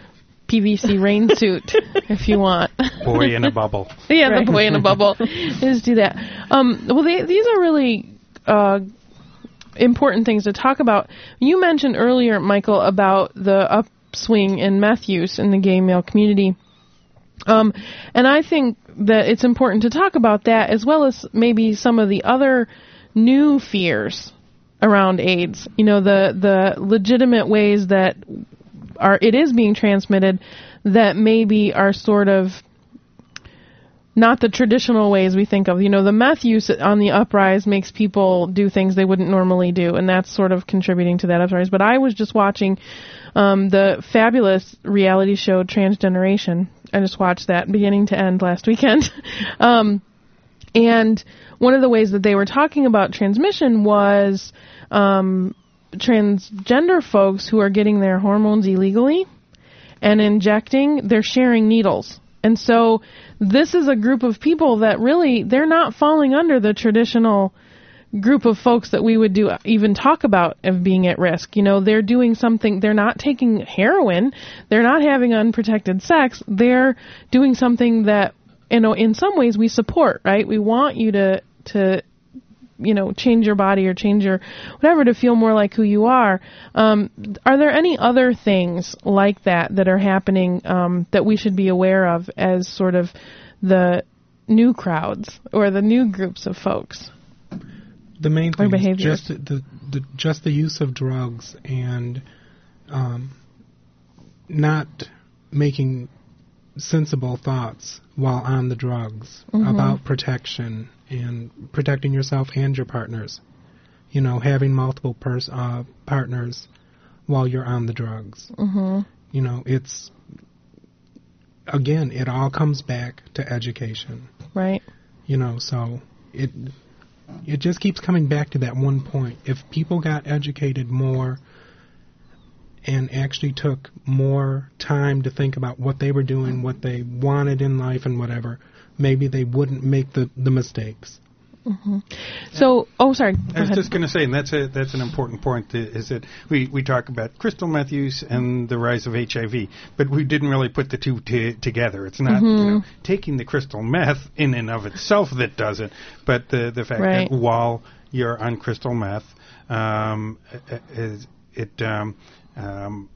PVC rain suit if you want. Boy in a bubble. yeah, Right. the boy in a bubble. Just do that. Um, well, they, these are really uh, important things to talk about. You mentioned earlier, Michael, about the upswing in meth use in the gay male community. Um, and I think that it's important to talk about that as well as maybe some of the other new fears around AIDS. You know, the the legitimate ways that are it is being transmitted that maybe are sort of not the traditional ways we think of. You know, the meth use on the uprise makes people do things they wouldn't normally do, and that's sort of contributing to that uprise. But I was just watching um, the fabulous reality show Transgeneration. I just watched that beginning to end last weekend. um, and one of the ways that they were talking about transmission was um, transgender folks who are getting their hormones illegally and injecting, they're sharing needles. And so this is a group of people that really they're not falling under the traditional group of folks that we would do even talk about of being at risk. You know, they're doing something they're not taking heroin, they're not having unprotected sex, they're doing something that you know in some ways we support, right? We want you to to you know change your body or change your whatever to feel more like who you are. Um, are there any other things like that that are happening um, that we should be aware of as sort of the new crowds or the new groups of folks? The main thing is just the, the, just the use of drugs and um, not making sensible thoughts while on the drugs Mhm. about protection and protecting yourself and your partners. You know, having multiple pers- uh, partners while you're on the drugs. mm-hmm. You know, it's again, it all comes back to education right you know so it it just keeps coming back to that one point if people got educated more and actually took more time to think about what they were doing what they wanted in life and whatever maybe they wouldn't make the the mistakes hmm so oh sorry Go I was ahead. just going to say, and that's a that's an important point. Is that we we talk about crystal meth use and the rise of HIV, but we didn't really put the two t- together. It's not you Mhm. know taking the crystal meth in and of itself that does it, but the the fact Right. that while you're on crystal meth, um, i- i- is it um, um,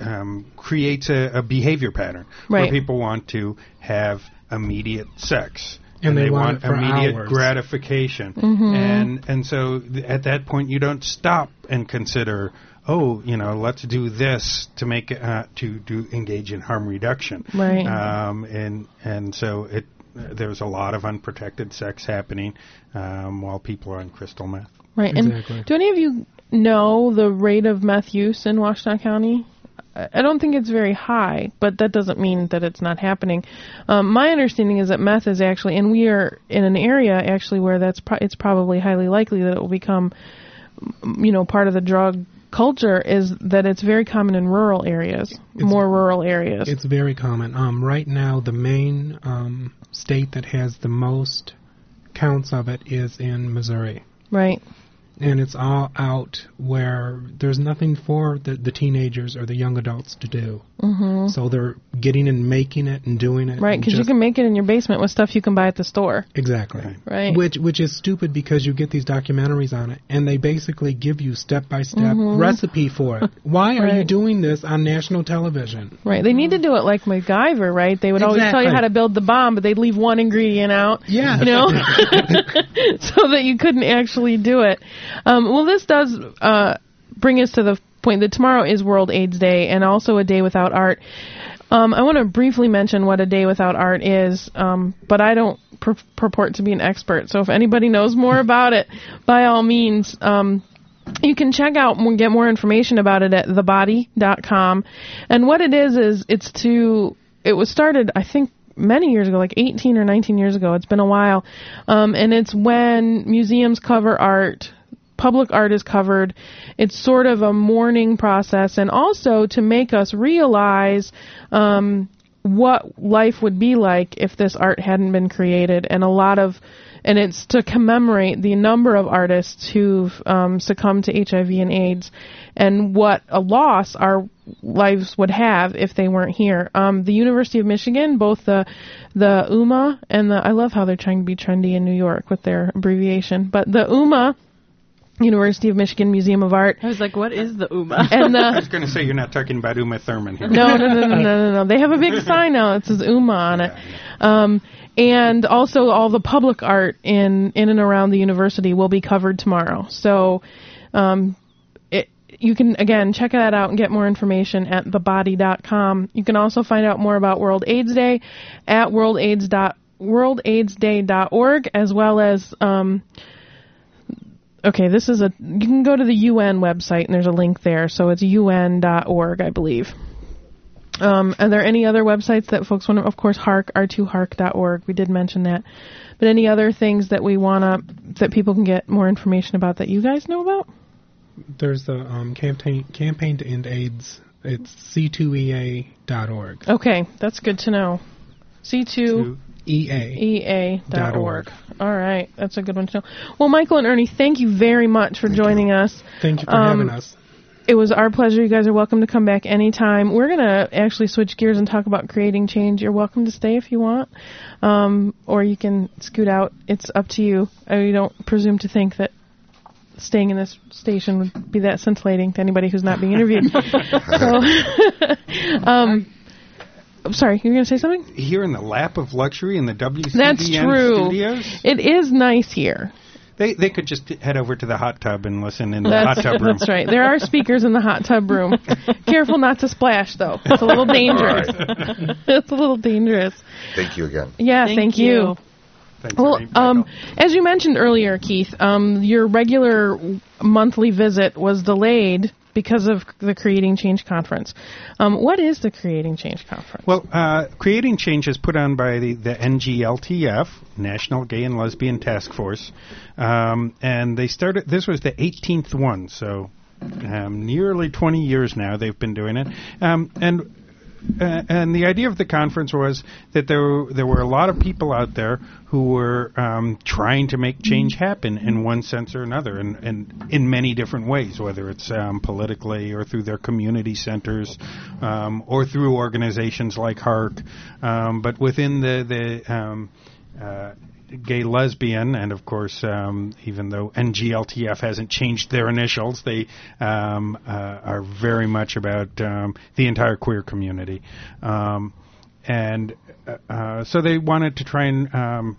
um, creates a, a behavior pattern Right. where people want to have immediate sex. And they want it for immediate hours. gratification, Mhm. and and so th- at that point you don't stop and consider, oh, you know, let's do this to make uh, to do engage in harm reduction, Right. Um, and and so it there's a lot of unprotected sex happening um, while people are on crystal meth. right Exactly. and do any of you know the rate of meth use in Washington County I don't think it's very high, but that doesn't mean that it's not happening. Um, my understanding is that meth is actually, and we are in an area actually where that's pro- it's probably highly likely that it will become, you know, part of the drug culture. Is that it's very common in rural areas, more rural areas. it's very common um, right now the main um, state that has the most counts of it is in missouri right. And it's all out where there's nothing for the, the teenagers or the young adults to do. hmm So they're getting and making it and doing it. Right, because you can make it in your basement with stuff you can buy at the store. Exactly. Right. Which which is stupid because you get these documentaries on it and they basically give you step by step Mhm. recipe for it. Why are you doing this on national television? Right. They need to do it like MacGyver, right? They would always tell you how to build the bomb, but they'd leave one ingredient out. Yeah. You know? so that you couldn't actually do it. Um, well, this does uh, bring us to the point that tomorrow is World AIDS Day and also a day without art. Um, I want to briefly mention what a day without art is, um, but I don't pur- purport to be an expert. So if anybody knows more about it, by all means, um, you can check out and get more information about it at thebody.com. And what it is is it's to it was started I think many years ago, like 18 or 19 years ago. It's been a while. Um, and it's when museums cover art public art is covered. It's sort of a mourning process, and also to make us realize um, what life would be like if this art hadn't been created. And a lot of, and it's to commemorate the number of artists who've um, succumbed to HIV and AIDS, and what a loss our lives would have if they weren't here. Um, the University of Michigan, both the the UMA and the I love how they're trying to be trendy in New York with their abbreviation, but the UMA. University of Michigan Museum of Art. I was like, what is the UMA? And I was going to say you're not talking about Uma Thurman here. no, no, no, no, no, no, no. They have a big sign now that says UMA on it. Um, and also all the public art in in and around the university will be covered tomorrow. So, um, it, you can again check that out and get more information at thebody.com. You can also find out more about World AIDS Day at worldaids dot worldaidsday.org as well as um, okay, this is a you can go to the UN website and there's a link there. So it's un.org, I believe. Um, are there any other websites that folks want to? Of course, HARC r2hark.org. We did mention that. But any other things that we want to that people can get more information about that you guys know about? There's the um, campaign campaign to end AIDS. It's c2ea.org. Okay, that's good to know. C2 EA. dot org. All right, that's a good one to know. Well, Michael and Ernie, thank you very much for joining us. Thank you for Um, having us. It was our pleasure. You guys are welcome to come back anytime. We're going to actually switch gears and talk about creating change. You're welcome to stay if you want, um, or you can scoot out. It's up to you. I don't presume to think that staying in this station would be that scintillating to anybody who's not being interviewed. so, um, I'm sorry, you're going to say something? Here in the lap of luxury in the WCBN That's true. studios, It is nice here. they they could just head over to the hot tub and listen in the That's, hot tub room. that's right. There are speakers in the hot tub room. Careful not to splash, though. It's a little dangerous. it's a little dangerous. Thank you again. Yeah, Thank thank, you. you. Well, um, as you mentioned earlier, Keith, um, your regular monthly visit was delayed because of the Creating Change conference. Um, what is the Creating Change conference? Well, uh, Creating Change is put on by the, the NGLTF, National Gay and Lesbian Task Force, um, and they started. This was the 18th one, so um, nearly 20 years now they've been doing it, um, and. Uh, and the idea of the conference was that there were, there were a lot of people out there who were um, trying to make change happen in one sense or another, and, and in many different ways, whether it's um, politically or through their community centers um, or through organizations like HARC. Um, but within the the um, uh, gay lesbian, and of course, um, even though NGLTF hasn't changed their initials, they um, uh, are very much about um, the entire queer community. Um, and uh, uh, so they wanted to try and um,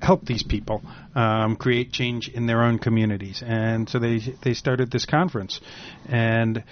help these people um, create change in their own communities, and so they they started this conference, and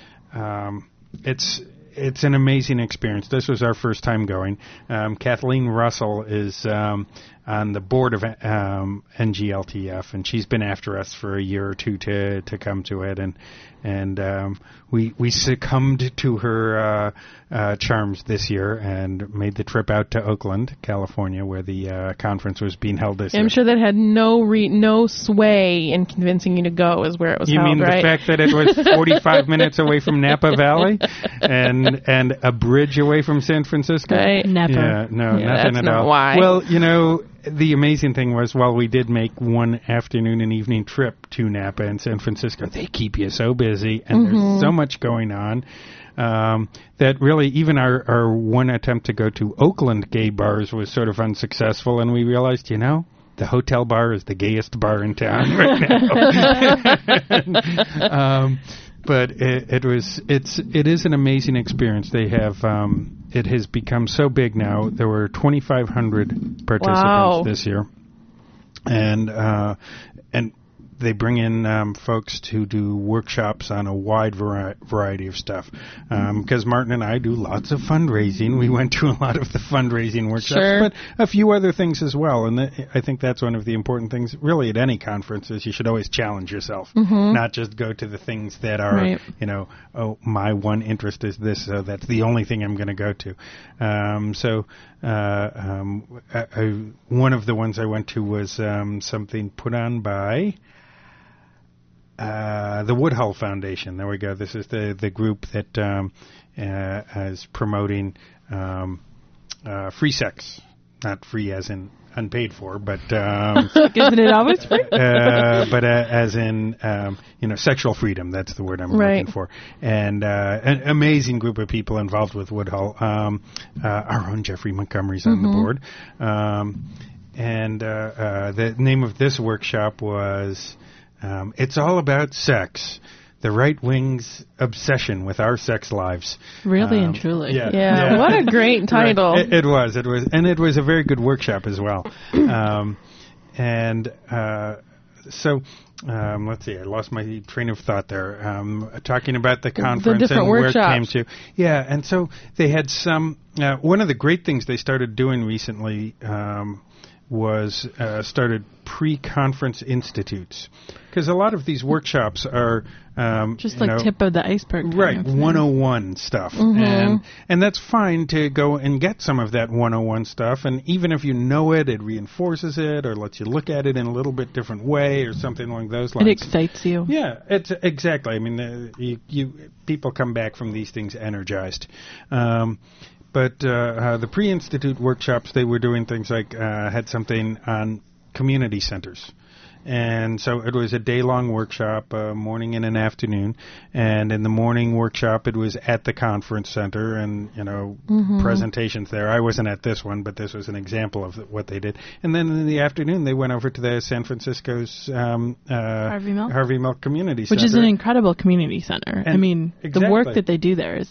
it's it's an amazing experience. This was our first time going. Um, Kathleen Russell is um, on the board of um, NGLTF, and she's been after us for a year or two to to come to it, and and um, we we succumbed to her uh, uh, charms this year and made the trip out to Oakland, California, where the uh, conference was being held this year. I'm sure that had no re- no sway in convincing you to go, is where it was You held, mean right? the fact that it was 45 minutes away from Napa Valley and and a bridge away from San Francisco? Right. Never. Yeah, no, Yeah, nothing that's at not all. why. Well, you know, the amazing thing was, while we did make one afternoon and evening trip to Napa and San Francisco, they keep you so busy, and Mhm. there's so much going on. Um, that really, even our, our one attempt to go to Oakland gay bars was sort of unsuccessful, and we realized, you know, the hotel bar is the gayest bar in town right now. um, but it, it was it's it is an amazing experience. They have um, it has become so big now. There were 2,500 participants Wow. this year, and uh, they bring in um, folks to do workshops on a wide vari- variety of stuff. Because Martin and I do lots of fundraising. We went to a lot of the fundraising workshops, Sure. but a few other things as well. And th- I think that's one of the important things, really, at any conference, is you should always challenge yourself, Mhm. not just go to the things that are, Right. you know, oh, my one interest is this, so that's the only thing I'm going to go to. Um, so uh, um, I, I, one of the ones I went to was um, something put on by uh, the Woodhull Foundation. There we go. This is the the group that um, uh, is promoting um, uh, free sex, not free as in unpaid for, but um, Isn't it always free? uh, but uh, as in um, you know sexual freedom. That's the word I'm Right. looking for. And uh, an amazing group of people involved with Woodhull. Um, uh, our own Jeffrey Montgomery's on the Mhm. board. Um, and uh, uh, the name of this workshop was um, "It's All About Sex." The right wing's obsession with our sex lives. Really and Um, truly. Yeah, Yeah, what a great Right. title. It, it was. It was, and it was a very good workshop as well. um, and uh, so, um, let's see. I lost my train of thought there. Um, talking about the conference different and where it came to. Yeah, and so they had some. Uh, one of the great things they started doing recently. Um, was uh, started pre-conference institutes because a lot of these workshops are um, Just like know, tip of the iceberg. right of 101 stuff Mhm. and and that's fine to go and get some of that 101 stuff and even if you know it it reinforces it or lets you look at it in a little bit different way or something along those lines It excites you. yeah, it's exactly. I mean, uh, you, you people come back from these things energized. Um, but uh, uh, the pre-institute workshops, they were doing things like uh, had something on community centers. And so it was a day long workshop, uh, morning and an afternoon. And in the morning workshop, it was at the conference center and, you know, Mhm. presentations there. I wasn't at this one, but this was an example of what they did. And then in the afternoon, they went over to the San Francisco's um, uh, Harvey Milk? Harvey Milk Community Which Center. Which is an incredible community center. I And- mean, the work that they do there is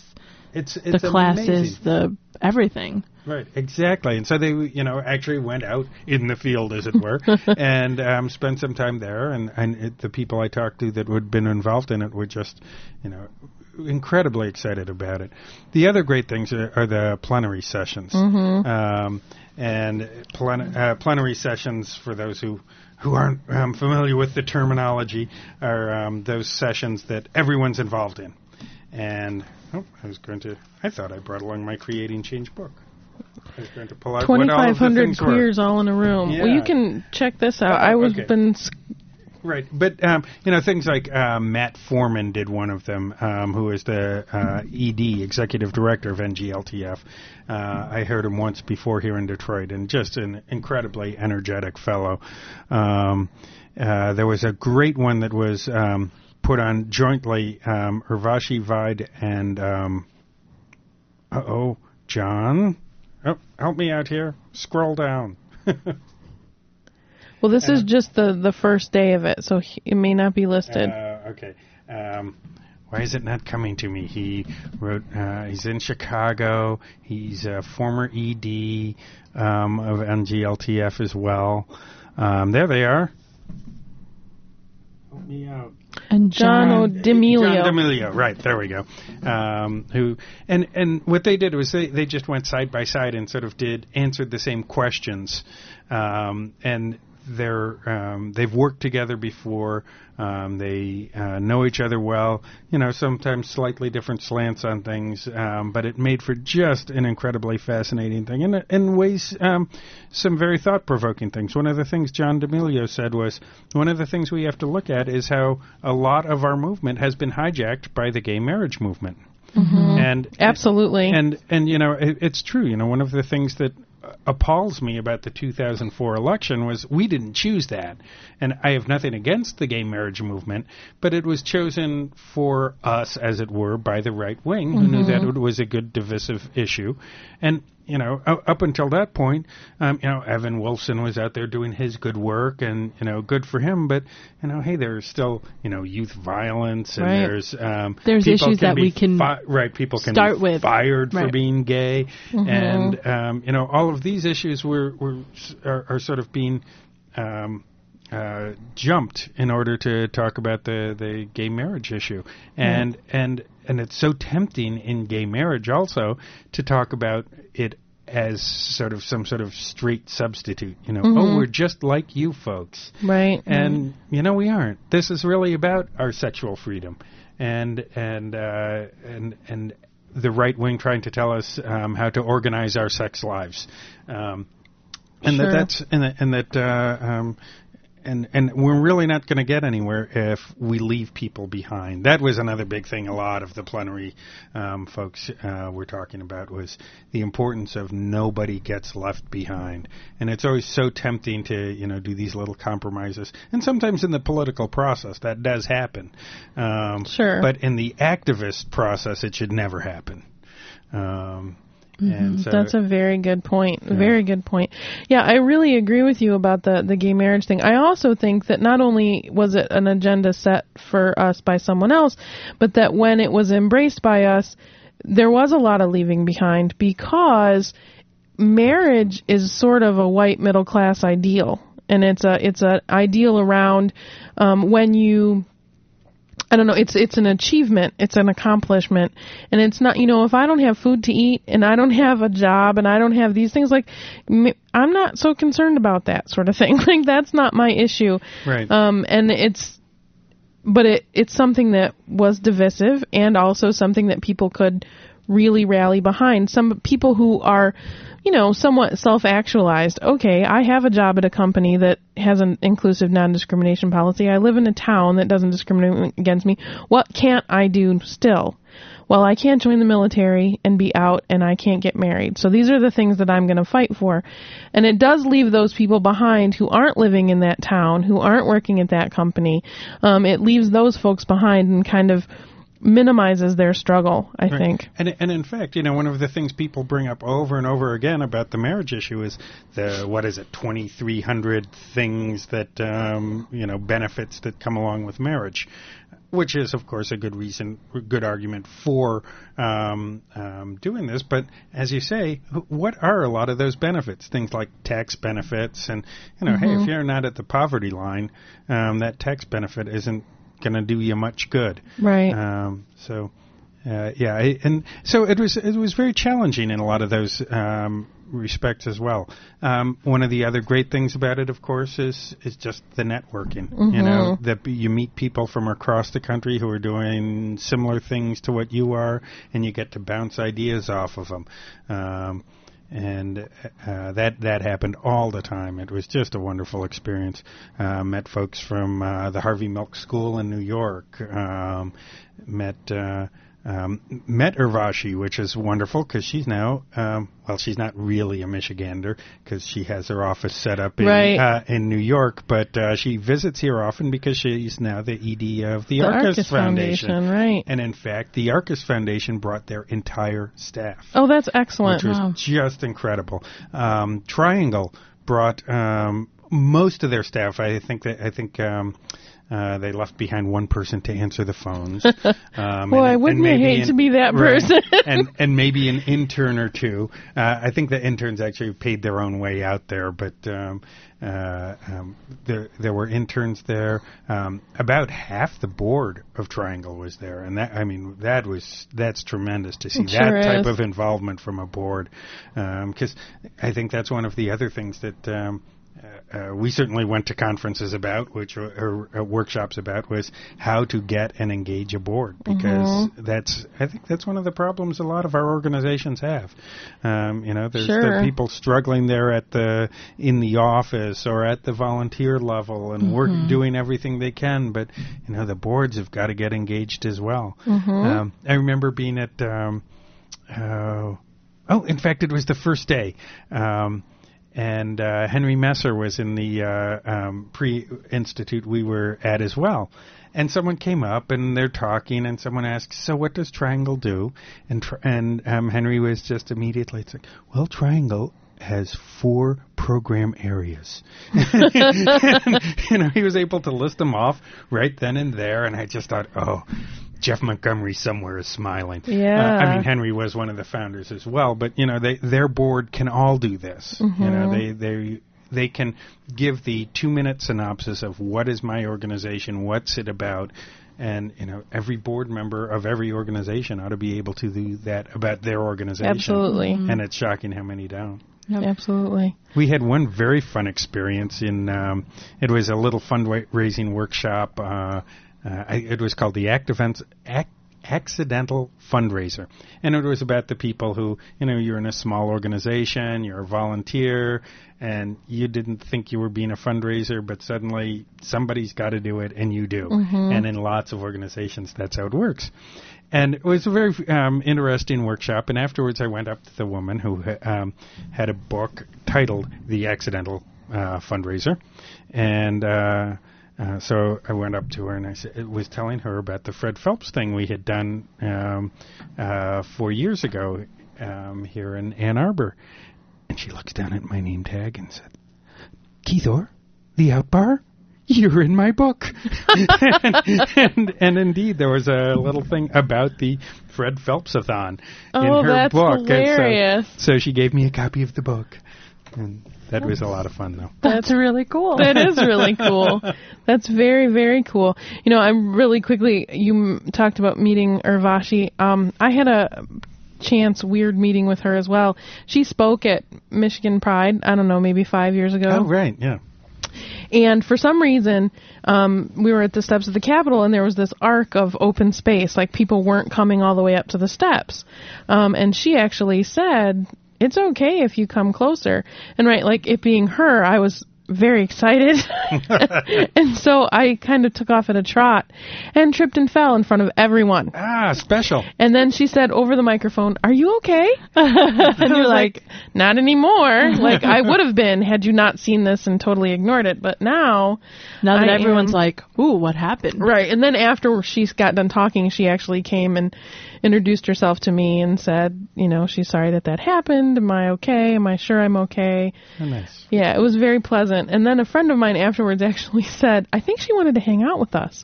It's, the it's classes, amazing. the everything. Right, exactly. And so they, you know, actually went out in the field, as it were, and um, spent some time there. And, and it, the people I talked to that had been involved in it were just, you know, incredibly excited about it. The other great things are, are the plenary sessions. Mhm. Um, and plen- uh, plenary sessions, for those who who aren't um, familiar with the terminology, are um, those sessions that everyone's involved in. And oh, I was going to. I thought I brought along my Creating Change book. I was going to pull out what all of the 2,500 things were. queers all in a room. Well, you can check this out. Oh, I was okay. been Right, but um, you know things like uh, Matt Foreman did one of them, um, who is the uh, ED, executive director of NGLTF. Uh, I heard him once before here in Detroit, and just an incredibly energetic fellow. Um, uh, there was a great one that was um, put on jointly, um, Urvashi Vaid and um, uh oh, John. Oh, help me out here. Scroll down. well. This is just the the first day of it, so he, it may not be listed. Uh, okay. Um, why is it not coming to me? He wrote. Uh, he's in Chicago. He's a former ED um, of NGLTF as well. Um, there they are. Help me out. And John O'Demilio. John D'Emilio, right there we go. Um, who and and what they did was they, they just went side by side and sort of did answered the same questions, um, and they're um, they've worked together before. Um, they uh, know each other well. You know, sometimes slightly different slants on things, um, but it made for just an incredibly fascinating thing, and in ways um, some very thought provoking things. One of the things John D'Emilio said was one of the things we have to look at is how a lot of our movement has been hijacked by the gay marriage movement. Mhm. And Absolutely. and and you know it, it's true. You know one of the things that appalls me about the 2004 election was we didn't choose that. And I have nothing against the gay marriage movement, but it was chosen for us, as it were, by the right wing, who knew that Mhm. it was a good divisive issue. And you know, up until that point, um, you know, Evan Wolfson was out there doing his good work, and you know, good for him. But you know, hey, there's still you know youth violence, and Right. there's um, There's issues that we can fi- right. People can start be with. fired for being gay, Mhm. and um, you know, all of these issues were were are, are sort of being. Um, uh, jumped in order to talk about the, the gay marriage issue, and and and it's so tempting in gay marriage also to talk about it as sort of some sort of straight substitute. You know, oh, Mhm. we're just like you folks, Right. and you know we aren't. This is really about our sexual freedom, and and uh, and and the right wing trying to tell us um, how to organize our sex lives, um, and Sure. that that's and that, and that uh, um, and and we're really not going to get anywhere if we leave people behind. That was another big thing. A lot of the plenary um, folks uh, were talking about was the importance of nobody gets left behind, and it's always so tempting to you know do these little compromises, and sometimes in the political process that does happen. Um, Sure. but in the activist process, it should never happen. Um, and Mhm. so That's a very good point. Very good point. Yeah, I really agree with you about the the gay marriage thing. I also think that not only was it an agenda set for us by someone else, but that when it was embraced by us, there was a lot of leaving behind because marriage is sort of a white middle class ideal, and it's a it's an ideal around um, when you I don't know. It's it's an achievement. It's an accomplishment, and it's not. You know, if I don't have food to eat and I don't have a job and I don't have these things, like I'm not so concerned about that sort of thing. like that's not my issue. Right. Um, and it's, but it it's something that was divisive and also something that people could really rally behind. Some people who are, you know, somewhat self-actualized. Okay, I have a job at a company that has an inclusive non-discrimination policy. I live in a town that doesn't discriminate against me. What can't I do still? Well, I can't join the military and be out and I can't get married. So these are the things that I'm going to fight for. And it does leave those people behind who aren't living in that town, who aren't working at that company. Um, it leaves those folks behind and kind of minimizes their struggle, I Right. think. And and in fact, you know, one of the things people bring up over and over again about the marriage issue is the what is it, twenty three hundred things that um, you know benefits that come along with marriage, which is of course a good reason, good argument for um, um, doing this. But as you say, what are a lot of those benefits? Things like tax benefits, and you know, hey, Mhm. if you're not at the poverty line, um, that tax benefit isn't going to do you much good. Right. Um, so, uh, yeah, I, and so it was it was very challenging in a lot of those um, respects as well. Um, one of the other great things about it, of course, is is just the networking. You know, that you meet people from across the country who are doing similar things to what you are, and you get to bounce ideas off of them. Um, and uh, that that happened all the time. It was just a wonderful experience. Uh, met folks from uh, the Harvey Milk School in New York. Um, met uh, um, met Urvashi, which is wonderful because she's now um, well, she's not really a Michigander because she has her office set up in Right. uh, in New York, but uh, she visits here often because she's now the ED of the, The Arcus, Arcus Foundation, right. And in fact, the Arcus Foundation brought their entire staff Oh, that's excellent. which was just incredible. Um, Triangle brought um, most of their staff. I think that I think. Um, uh, they left behind one person to answer the phones. Um, Boy, and, wouldn't and hate an- to be that right. person? and and maybe an intern or two. Uh, I think the interns actually paid their own way out there, but um, uh, um, there there were interns there. Um, about half the board of Triangle was there, and that I mean that was that's tremendous to see that sure type of involvement from a board, because I think that's one of the other things that. Um, uh, we certainly went to conferences about, which or, or uh, workshops about, was how to get and engage a board because Mhm. that's I think that's one of the problems a lot of our organizations have. Um, you know, there's there Sure. are people struggling there at the in the office or at the volunteer level and work Mhm. doing everything they can, but you know the boards have got to get engaged as well. Mhm. Um, I remember being at. Um, uh, oh, in fact, it was the first day. Um, and uh, Henry Messer was in the uh, um, pre-institute we were at as well. And someone came up and they're talking, and someone asked, "So what does triangle do?" And tr- and um, Henry was just immediately like, "Well, triangle has four program areas." and, you know, he was able to list them off right then and there, and I just thought, "Oh." Jeff Montgomery somewhere is smiling. Yeah. Uh, I mean, Henry was one of the founders as well, but you know, they their board can all do this. Mm-hmm. You know, they they they can give the two minute synopsis of what is my organization, what's it about, and you know, every board member of every organization ought to be able to do that about their organization. Absolutely. And it's shocking how many don't. Absolutely. We had one very fun experience in. Um, it was a little fundraising workshop. Uh, uh, it was called the Act Events, Ac- Accidental Fundraiser, and it was about the people who, you know, you're in a small organization, you're a volunteer, and you didn't think you were being a fundraiser, but suddenly somebody's got to do it, and you do. Mhm. And in lots of organizations, that's how it works. And it was a very um, interesting workshop. And afterwards, I went up to the woman who um, had a book titled "The Accidental uh, Fundraiser," and uh, uh, so I went up to her and I said, was telling her about the Fred Phelps thing we had done um, uh, four years ago um, here in Ann Arbor. And she looks down at my name tag and said, Keith Keithor, the Aut Bar? You're in my book. and, and, and indeed, there was a little thing about the Fred Phelpsathon Oh, in her book. And so- hilarious. so she gave me a copy of the book. And that was a lot of fun, though. That's really cool. That is really cool. That's very, very cool. You know, I'm really quickly. You m- talked about meeting Urvashi. Um, I had a chance weird meeting with her as well. She spoke at Michigan Pride. I don't know, maybe five years ago. Oh, right, yeah. And for some reason, um, we were at the steps of the Capitol, and there was this arc of open space, like people weren't coming all the way up to the steps. Um, and she actually said, "It's okay if you come closer." And right, like it being her, I was very excited, and so I kind of took off at a trot and tripped and fell in front of everyone. Ah, special. And then she said over the microphone, "Are you okay?" and you're like, "Not anymore." like I would have been had you not seen this and totally ignored it. But now, Now that I everyone's am- like, "Ooh, what happened?" right. And then after she got done talking, she actually came and introduced herself to me and said, "You know, she's sorry that that happened. Am I okay? Am I sure I'm okay?" Oh, nice. Yeah, it was very pleasant. And then a friend of mine afterwards actually said, I think she wanted to hang out with us.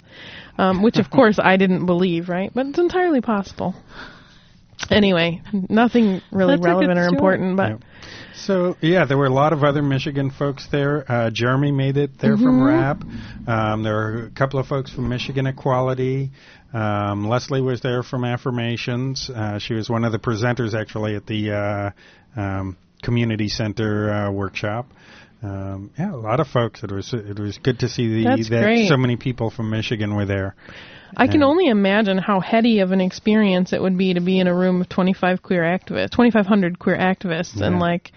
Um, which, of course, I didn't believe, right? But it's entirely possible. Anyway, nothing really That's relevant or story. important, but Yeah. So yeah, there were a lot of other Michigan folks there. Uh, Jeremy made it there from Mhm. RAP. Um, there were a couple of folks from Michigan Equality. Um, Leslie was there from Affirmations. Uh, she was one of the presenters actually at the uh, um, community center uh, workshop. Um, yeah, a lot of folks. It was it was good to see the, That's that great. so many people from Michigan were there. I can only imagine how heady of an experience it would be to be in a room of 25 queer activists, 2,500 queer activists, and like,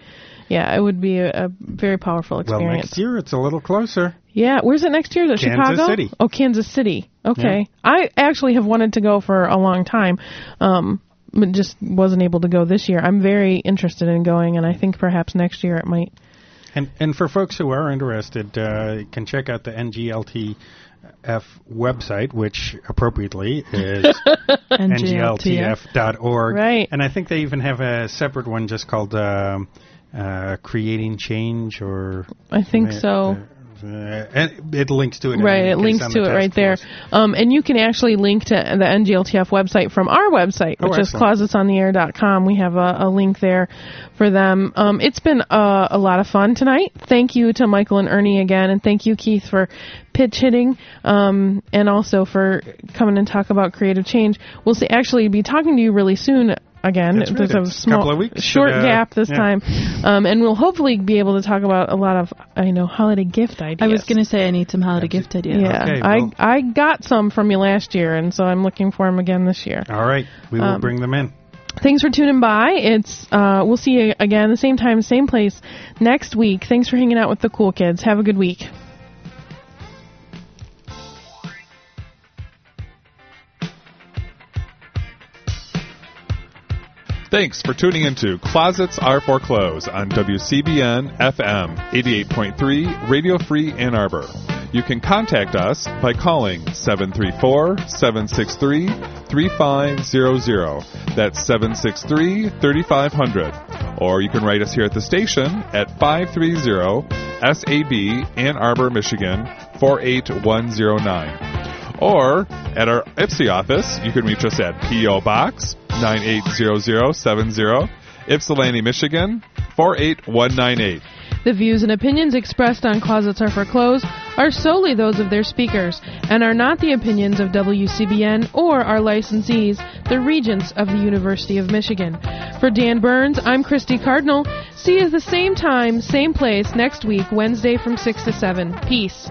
yeah, it would be a, a very powerful experience. Well, next year it's a little closer. Yeah, where's it next year? Is it Kansas Chicago? City. Oh, Kansas City. Okay. I actually have wanted to go for a long time, um, but just wasn't able to go this year. I'm very interested in going, and I think perhaps next year it might. And and for folks who are interested, uh, you can check out the NGLTF website, which appropriately is ngltf.org. Right. And I think they even have a separate one just called um, uh, Creating Change, or I think uh, so. Uh, and it links to it. Right, it links to it right there. Um, and you can actually link to the NGLTF website from our website, Oh, which is excellent. closetsontheair.com. We have a, a link there for them. Um, it's been uh, a lot of fun tonight. Thank you to Michael and Ernie again, and thank you, Keith, for pitch hitting, um, and also for coming and talk about creative change. We'll see, actually be talking to you really soon. Again, That's there's right. a small, couple of weeks, short but, uh, gap this yeah. time, um, and we'll hopefully be able to talk about a lot of, I know, holiday gift ideas. I was going to say I need some holiday gift ideas. Yeah, Okay, I I got some from you last year, and so I'm looking for them again this year. All right, we will Um, bring them in. Thanks for tuning by. It's uh, we'll see you again the same time, same place next week. Thanks for hanging out with the cool kids. Have a good week. Thanks for tuning into Closets Are for Clothes on WCBN FM 88.3 Radio Free Ann Arbor. You can contact us by calling 734-763-3500. That's 763-3500. Or you can write us here at the station at 530 SAB Ann Arbor, Michigan 48109. Or at our Ypsi office, you can reach us at P.O. Box 980070, Ypsilanti, Michigan 48198. The views and opinions expressed on Closets Are for Clothes are solely those of their speakers and are not the opinions of WCBN or our licensees, the Regents of the University of Michigan. For Dan Burns, I'm Christy Cardinal. See you at the same time, same place next week, Wednesday from 6 to 7. Peace.